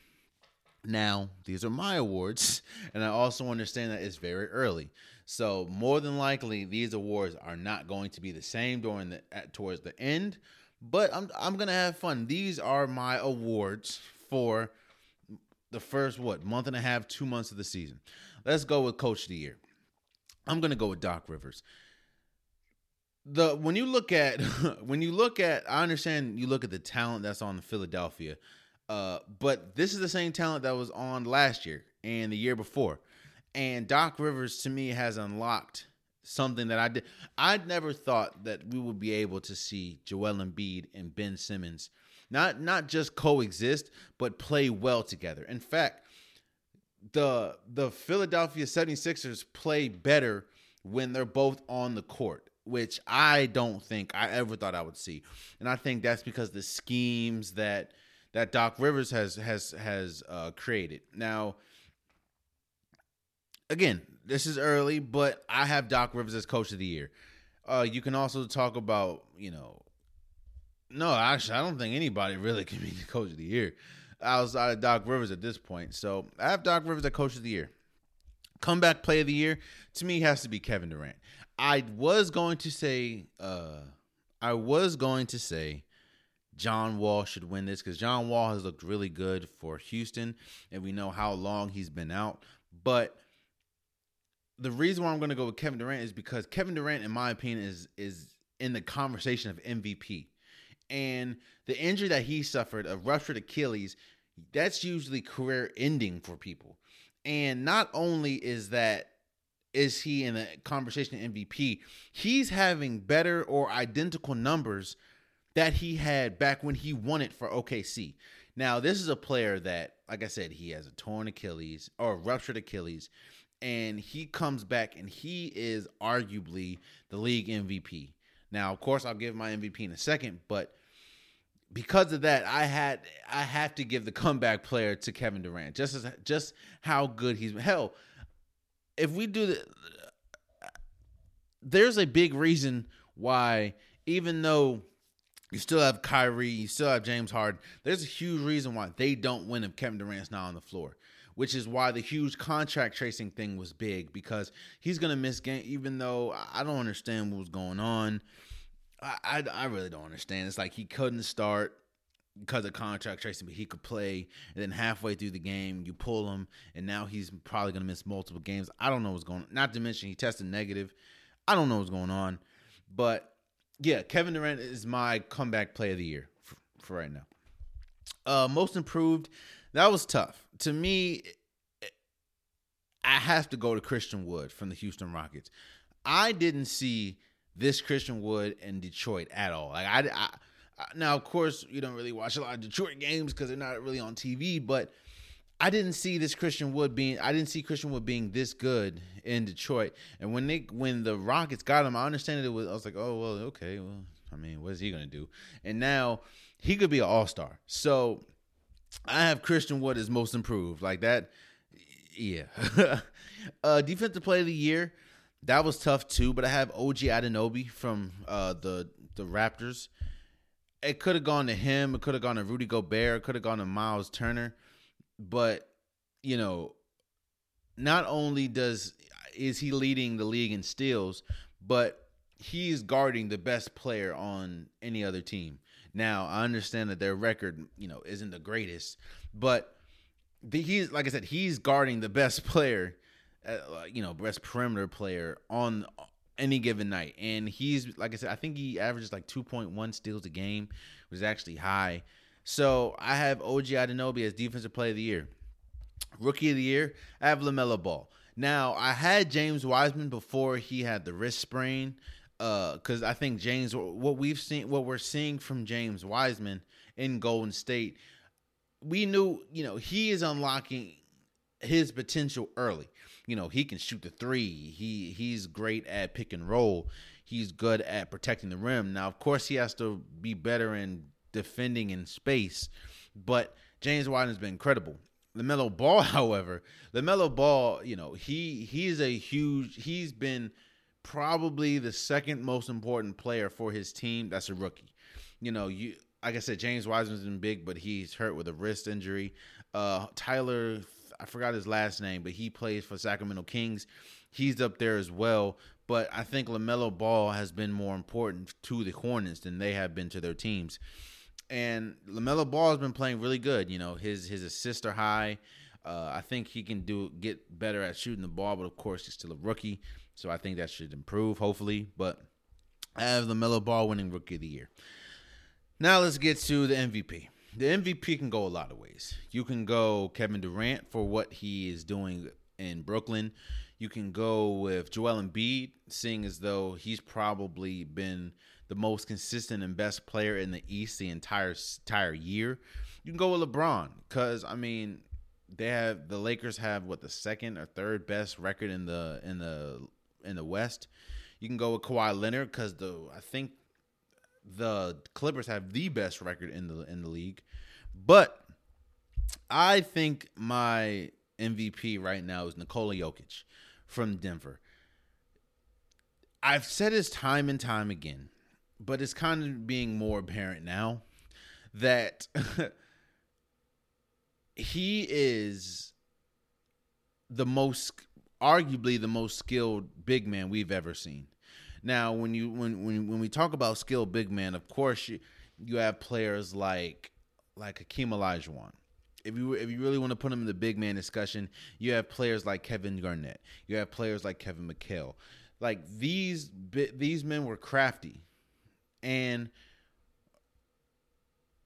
Now these are my awards and i also understand that it's very early. So more than likely these awards are not going to be the same during the at, towards the end but i'm i'm gonna have fun. These are my awards for the first what month and a half two months of the season Let's go with coach of the year. I'm going to go with Doc Rivers. The when you look at when you look at I understand you look at the talent that's on Philadelphia. Uh, but this is the same talent that was on last year and the year before. And Doc Rivers to me has unlocked something that I did. I never thought that we would be able to see Joel Embiid and Ben Simmons not not just coexist, but play well together. In fact, the the Philadelphia 76ers play better when they're both on the court, which I don't think I ever thought I would see. And I think that's because the schemes that that Doc Rivers has has has uh, created. Now, again, this is early, but I have Doc Rivers as coach of the year. Uh, you can also talk about, you know, no, actually, I don't think anybody really can be the coach of the year outside of Doc Rivers at this point. So I have Doc Rivers as Coach of the Year. Comeback Play of the Year to me has to be Kevin Durant. I was going to say, uh, I was going to say John Wall should win this because John Wall has looked really good for Houston, and we know how long he's been out. But the reason why I'm going to go with Kevin Durant is because Kevin Durant, in my opinion, is is in the conversation of MVP and the injury that he suffered, a ruptured Achilles, that's usually career ending for people. And not only is that is he in a conversation MVP, he's having better or identical numbers that he had back when he won it for OKC. Now, this is a player that, like I said, he has a torn Achilles or a ruptured Achilles, and he comes back and he is arguably the league MVP. Now, of course, I'll give my MVP in a second, but because of that, I had I have to give the comeback player to Kevin Durant. Just as just how good he's hell. If we do the, there's a big reason why, even though you still have Kyrie, you still have James Harden, there's a huge reason why they don't win if Kevin Durant's not on the floor. Which is why the huge contract tracing thing was big because he's gonna miss game. Even though I don't understand what was going on, I, I, I really don't understand. It's like he couldn't start because of contract tracing, but he could play. And then halfway through the game, you pull him, and now he's probably going to miss multiple games. I don't know what's going on. Not to mention, he tested negative. I don't know what's going on. But yeah, Kevin Durant is my comeback play of the year for, for right now. Uh, most improved, that was tough. To me, I have to go to Christian Wood from the Houston Rockets. I didn't see this Christian Wood in Detroit at all. Like I, I, I now of course you don't really watch a lot of Detroit games because they're not really on TV, but I didn't see this Christian Wood being I didn't see Christian Wood being this good in Detroit. And when they when the Rockets got him, I understand it was I was like, oh well, okay, well, I mean, what is he gonna do? And now he could be an all star. So I have Christian Wood as most improved. Like that, yeah. uh defensive play of the year that was tough too. But I have OG Anunoby from uh, the the Raptors. It could have gone to him. It could have gone to Rudy Gobert. It could have gone to Miles Turner. But you know, not only does is he leading the league in steals, but he's guarding the best player on any other team. Now, I understand that their record, you know, isn't the greatest, but the, he's like I said, he's guarding the best player uh, you know, best perimeter player on any given night. And he's like I said, I think he averages like 2.1 steals a game, which is actually high. So I have OG Anunoby as defensive player of the year. Rookie of the year, I have LaMelo Ball. Now, I had James Wiseman before he had the wrist sprain. Uh, because I think James, what we've seen, what we're seeing from James Wiseman in Golden State, we knew, you know, he is unlocking his potential early you know, he can shoot the three. He he's great at pick and roll. He's good at protecting the rim. Now, of course, he has to be better in defending in space, but James Wiseman has been incredible. LaMelo Ball, however, LaMelo Ball, you know, he he's a huge he's been probably the second most important player for his team that's a rookie. You know, you like I said, James Wiseman's been big, but he's hurt with a wrist injury. Uh, Tyler I forgot his last name, but he plays for Sacramento Kings. He's up there as well. But I think LaMelo Ball has been more important to the Hornets than they have been to their teams. And LaMelo Ball has been playing really good. You know, his his assists are high. Uh, I think he can do get better at shooting the ball, but of course he's still a rookie, so I think that should improve hopefully. But I have LaMelo Ball winning Rookie of the Year. Now let's get to the MVP the MVP can go a lot of ways. You can go Kevin Durant for what he is doing in Brooklyn. You can go with Joel Embiid, seeing as though he's probably been the most consistent and best player in the East the entire entire year. You can go with LeBron because I mean they have the Lakers have what the second or third best record in the in the in the West. You can go with Kawhi Leonard because the I think the Clippers have the best record in the in the league. But I think my MVP right now is Nikola Jokic from Denver. I've said this time and time again, but it's kind of being more apparent now that he is the most arguably the most skilled big man we've ever seen. Now, when you when when when we talk about skilled big man, of course you you have players like like Hakeem Olajuwon. If you if you really want to put him in the big man discussion, you have players like Kevin Garnett. You have players like Kevin McHale. Like these these men were crafty, and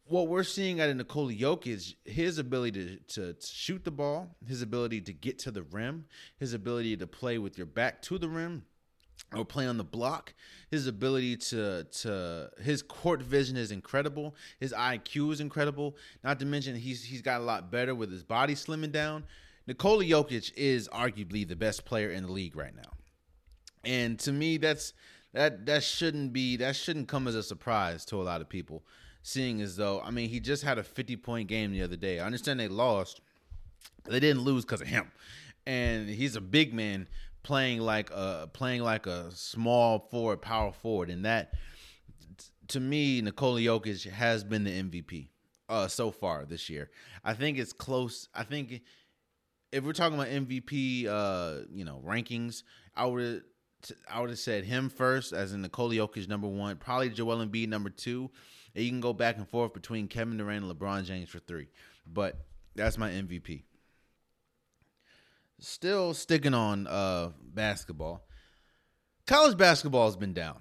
what we're seeing out of Nikola Jokic, is his ability to, to shoot the ball, his ability to get to the rim, his ability to play with your back to the rim, or play on the block. His ability to to his court vision is incredible. His IQ is incredible. Not to mention he's he's got a lot better with his body slimming down. Nikola Jokic is arguably the best player in the league right now. And to me that's that that shouldn't be that shouldn't come as a surprise to a lot of people seeing as though I mean he just had a 50 point game the other day. I understand they lost. They didn't lose cuz of him. And he's a big man playing like a playing like a small forward, power forward, and that to me, Nikola Jokic has been the MVP uh, so far this year. I think it's close. I think if we're talking about MVP, uh, you know, rankings, I would I would have said him first, as in Nikola Jokic number one, probably Joel Embiid number two. And you can go back and forth between Kevin Durant and LeBron James for three, but that's my MVP still sticking on uh, basketball. College basketball has been down.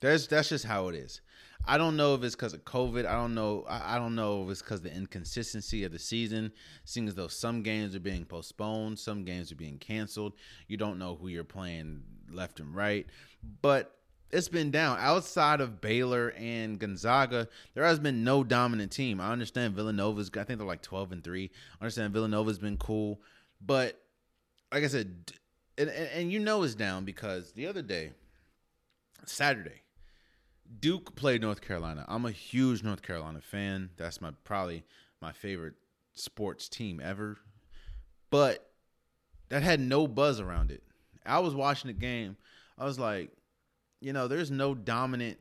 There's that's just how it is. I don't know if it's because of COVID. I don't know. I, I don't know if it's because the inconsistency of the season. Seeing as though some games are being postponed, some games are being canceled. You don't know who you're playing left and right. But it's been down. Outside of Baylor and Gonzaga, there has been no dominant team. I understand Villanova's. I think they're like twelve and three. I understand Villanova's been cool, but like I said, and, and, and you know it's down because the other day, Saturday, Duke played North Carolina. I'm a huge North Carolina fan. That's my probably my favorite sports team ever. But that had no buzz around it. I was watching the game. I was like, you know, there's no dominant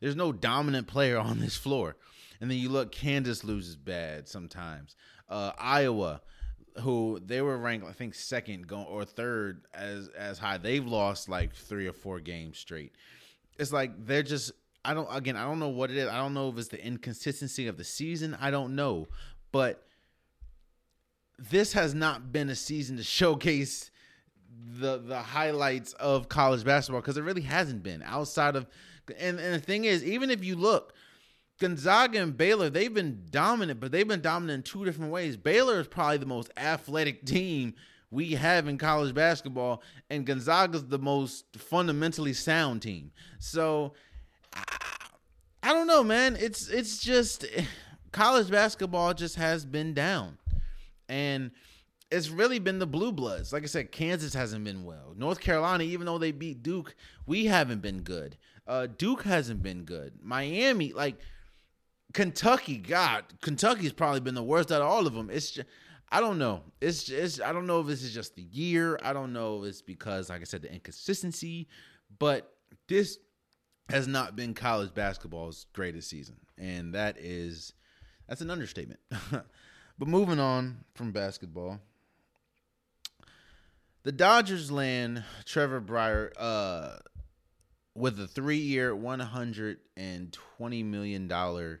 there's no dominant player on this floor. And then you look, Kansas loses bad sometimes. Uh, Iowa, who they were ranked, I think second or third as as high. They've lost like three or four games straight. It's like they're just I don't again I don't know what it is. I don't know if it's the inconsistency of the season. I don't know, but this has not been a season to showcase the the highlights of college basketball because it really hasn't been outside of and, and the thing is even if you look Gonzaga and Baylor, they've been dominant, but they've been dominant in two different ways. Baylor is probably the most athletic team we have in college basketball, and Gonzaga's the most fundamentally sound team. So I, I don't know, man. It's it's just college basketball just has been down. And it's really been the blue bloods. Like I said, Kansas hasn't been well. North Carolina, even though they beat Duke, we haven't been good. Uh, Duke hasn't been good. Miami, like Kentucky, God, Kentucky's probably been the worst out of all of them. It's just, I don't know. It's just I don't know if this is just the year. I don't know if it's because, like I said, the inconsistency. But this has not been college basketball's greatest season, and that is that's an understatement. but moving on from basketball, the Dodgers land Trevor Bauer uh, with a three-year, one hundred and twenty million dollar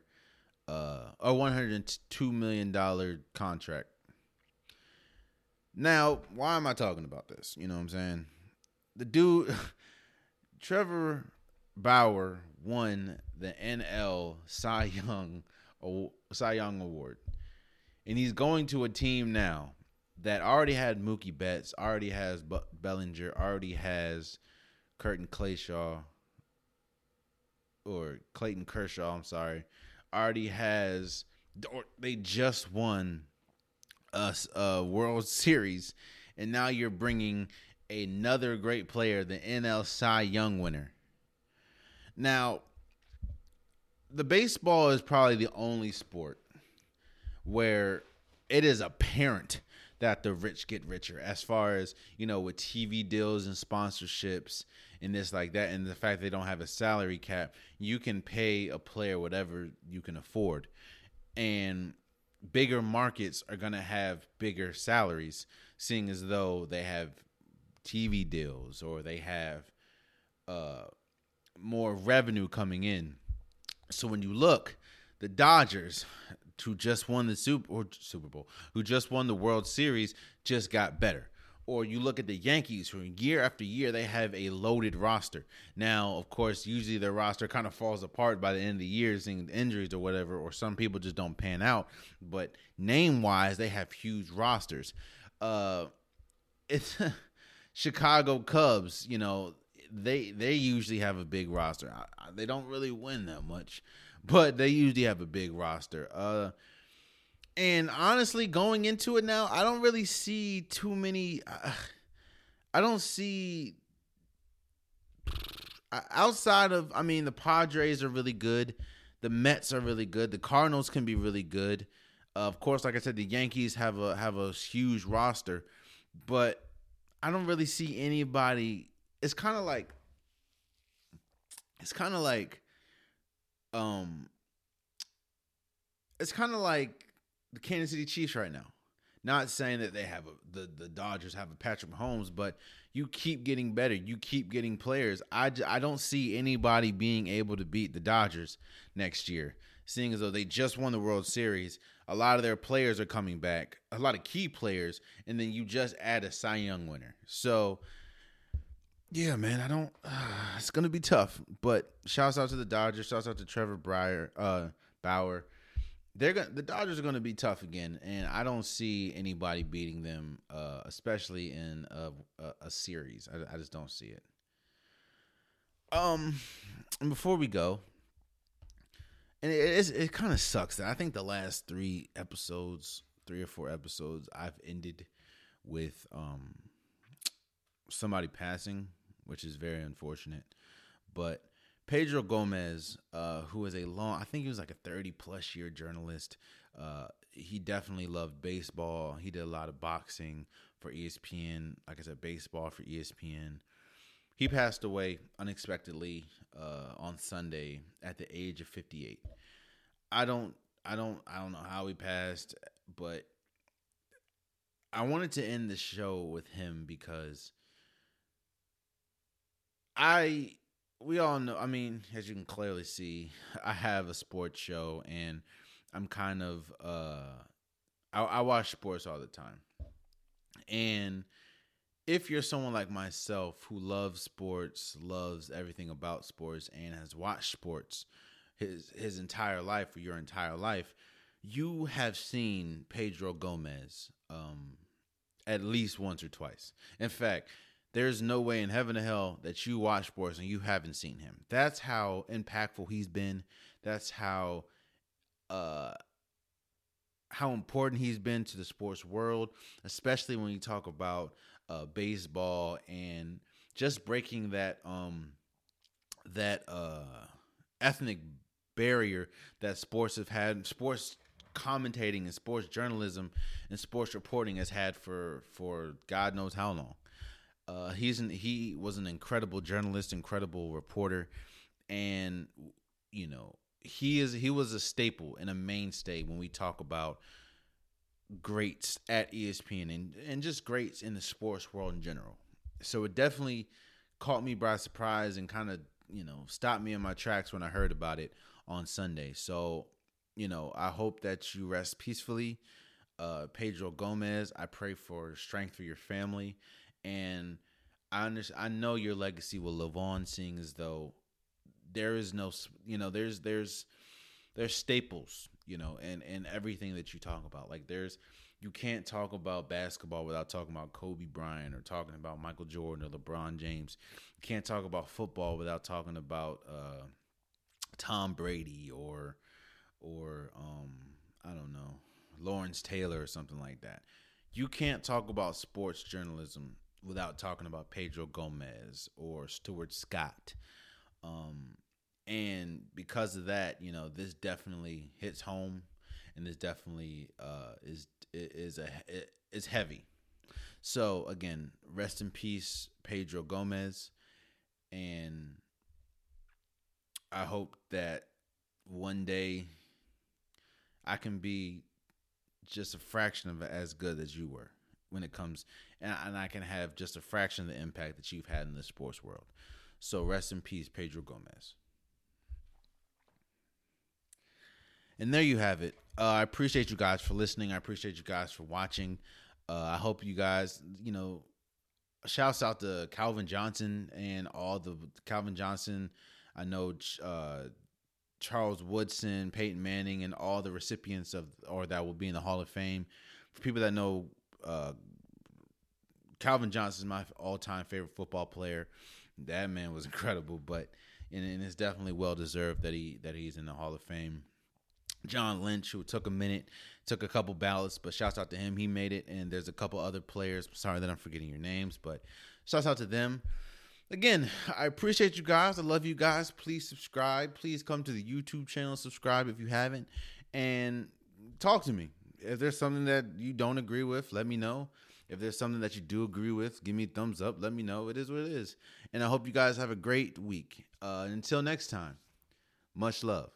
uh, a one hundred two million dollar contract. Now, why am I talking about this? You know what I'm saying? The dude, Trevor Bauer, won the NL Cy Young Cy Young Award, and he's going to a team now that already had Mookie Betts, already has Bellinger, already has Curtin Clayshaw or Clayton Kershaw. I'm sorry already has, or they just won a, a World Series, and now you're bringing another great player, the NL Cy Young winner. Now, the baseball is probably the only sport where it is apparent that the rich get richer as far as you know with tv deals and sponsorships and this like that and the fact they don't have a salary cap you can pay a player whatever you can afford. And bigger markets are going to have bigger salaries seeing as though they have tv deals or they have uh more revenue coming in. So when you look the dodgers who just won the super super bowl who just won the world series just got better Or you look at the Yankees, who year after year they have a loaded roster. Now, of course, usually their roster kind of falls apart by the end of the year, seeing injuries or whatever, or some people just don't pan out. But name wise, they have huge rosters. Uh, it's Chicago Cubs. You know, they they usually have a big roster. I, I, they don't really win that much, but they usually have a big roster. Uh, and honestly, going into it now, I don't really see too many. Uh, I don't see outside of. I mean, the Padres are really good. The Mets are really good. The Cardinals can be really good. Uh, of course, like I said, the Yankees have a have a huge roster, but I don't really see anybody. It's kind of like it's kind of like um it's kind of like the Kansas City Chiefs right now. Not saying that they have a the the Dodgers have a Patrick Mahomes, but you keep getting better. You keep getting players. I, I don't see anybody being able to beat the Dodgers next year, seeing as though they just won the World Series. A lot of their players are coming back, a lot of key players, and then you just add a Cy Young winner. So, yeah, man, I don't. Uh, it's gonna be tough, but shouts out to the Dodgers. Shouts out to Trevor Breyer, uh, Bauer they're going the Dodgers are going to be tough again, and I don't see anybody beating them, uh, especially in a, a, a series. I, I, just don't see it. Um, before we go, and it it kind of sucks that I think the last three episodes, three or four episodes, I've ended with um somebody passing, which is very unfortunate, but Pedro Gomez, uh, who is a long, I think he was like a 30 plus year journalist. Uh, he definitely loved baseball. He did a lot of boxing for ESPN. Like I said, baseball for ESPN. He passed away unexpectedly uh, on Sunday at the age of 58. I don't, I don't, I don't know how he passed, but I wanted to end the show with him because I we all know. I mean, as you can clearly see, I have a sports show, and I'm kind of uh, I, I watch sports all the time, and if you're someone like myself who loves sports, loves everything about sports, and has watched sports his his entire life or your entire life, you have seen Pedro Gomez um, at least once or twice. In fact, there's no way in heaven or hell that you watch sports and you haven't seen him. That's how impactful he's been. That's how uh how important he's been to the sports world, especially when you talk about uh baseball and just breaking that um that uh ethnic barrier that sports have had sports commentating and sports journalism and sports reporting has had for for God knows how long. Uh, he's an, he was an incredible journalist, incredible reporter, and you know he is he was a staple and a mainstay when we talk about greats at ESPN and and just greats in the sports world in general. So it definitely caught me by surprise and kind of you know stopped me in my tracks when I heard about it on Sunday. So you know I hope that you rest peacefully, uh, Pedro Gomez. I pray for strength for your family and I understand. I know your legacy will live on, seeing as though there is no, you know, there's there's there's staples, you know, and and everything that you talk about. Like there's you can't talk about basketball without talking about Kobe Bryant or talking about Michael Jordan or LeBron James. You can't talk about football without talking about uh, Tom Brady or or um, I don't know Lawrence Taylor or something like that. You can't talk about sports journalism without talking about Pedro Gomez or Stuart Scott. Um, and because of that, you know, this definitely hits home, and this definitely uh, is is a is heavy. So again, rest in peace, Pedro Gomez, and I hope that one day I can be just a fraction of as good as you were when it comes, and, and I can have just a fraction of the impact that you've had in the sports world. So rest in peace, Pedro Gomez. And there you have it. Uh, I appreciate you guys for listening. I appreciate you guys for watching. Uh, I hope you guys, you know, shouts out to Calvin Johnson and all the Calvin Johnson. I know uh, Charles Woodson, Peyton Manning, and all the recipients of or that will be in the Hall of Fame. For people that know, uh, Calvin Johnson is my all-time favorite football player. That man was incredible, but and, and it's definitely well deserved that he that he's in the Hall of Fame. John Lynch, who took a minute, took a couple ballots, but shouts out to him. He made it, and there's a couple other players. Sorry that I'm forgetting your names, but shouts out to them. Again, I appreciate you guys. I love you guys. Please subscribe. Please come to the YouTube channel, subscribe if you haven't, and talk to me. If there's something that you don't agree with, let me know. If there's something that you do agree with, give me a thumbs up. Let me know. It is what it is. And I hope you guys have a great week. Uh, until next time, much love.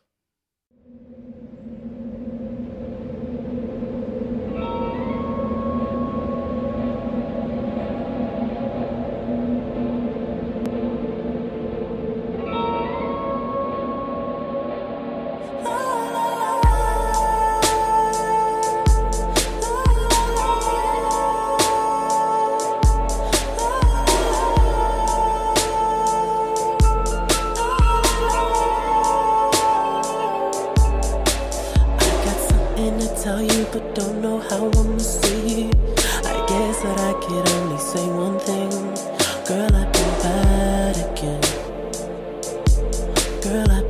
But don't know how I'ma say it. I guess that I could only say one thing. Girl, I've been bad again. Girl, I've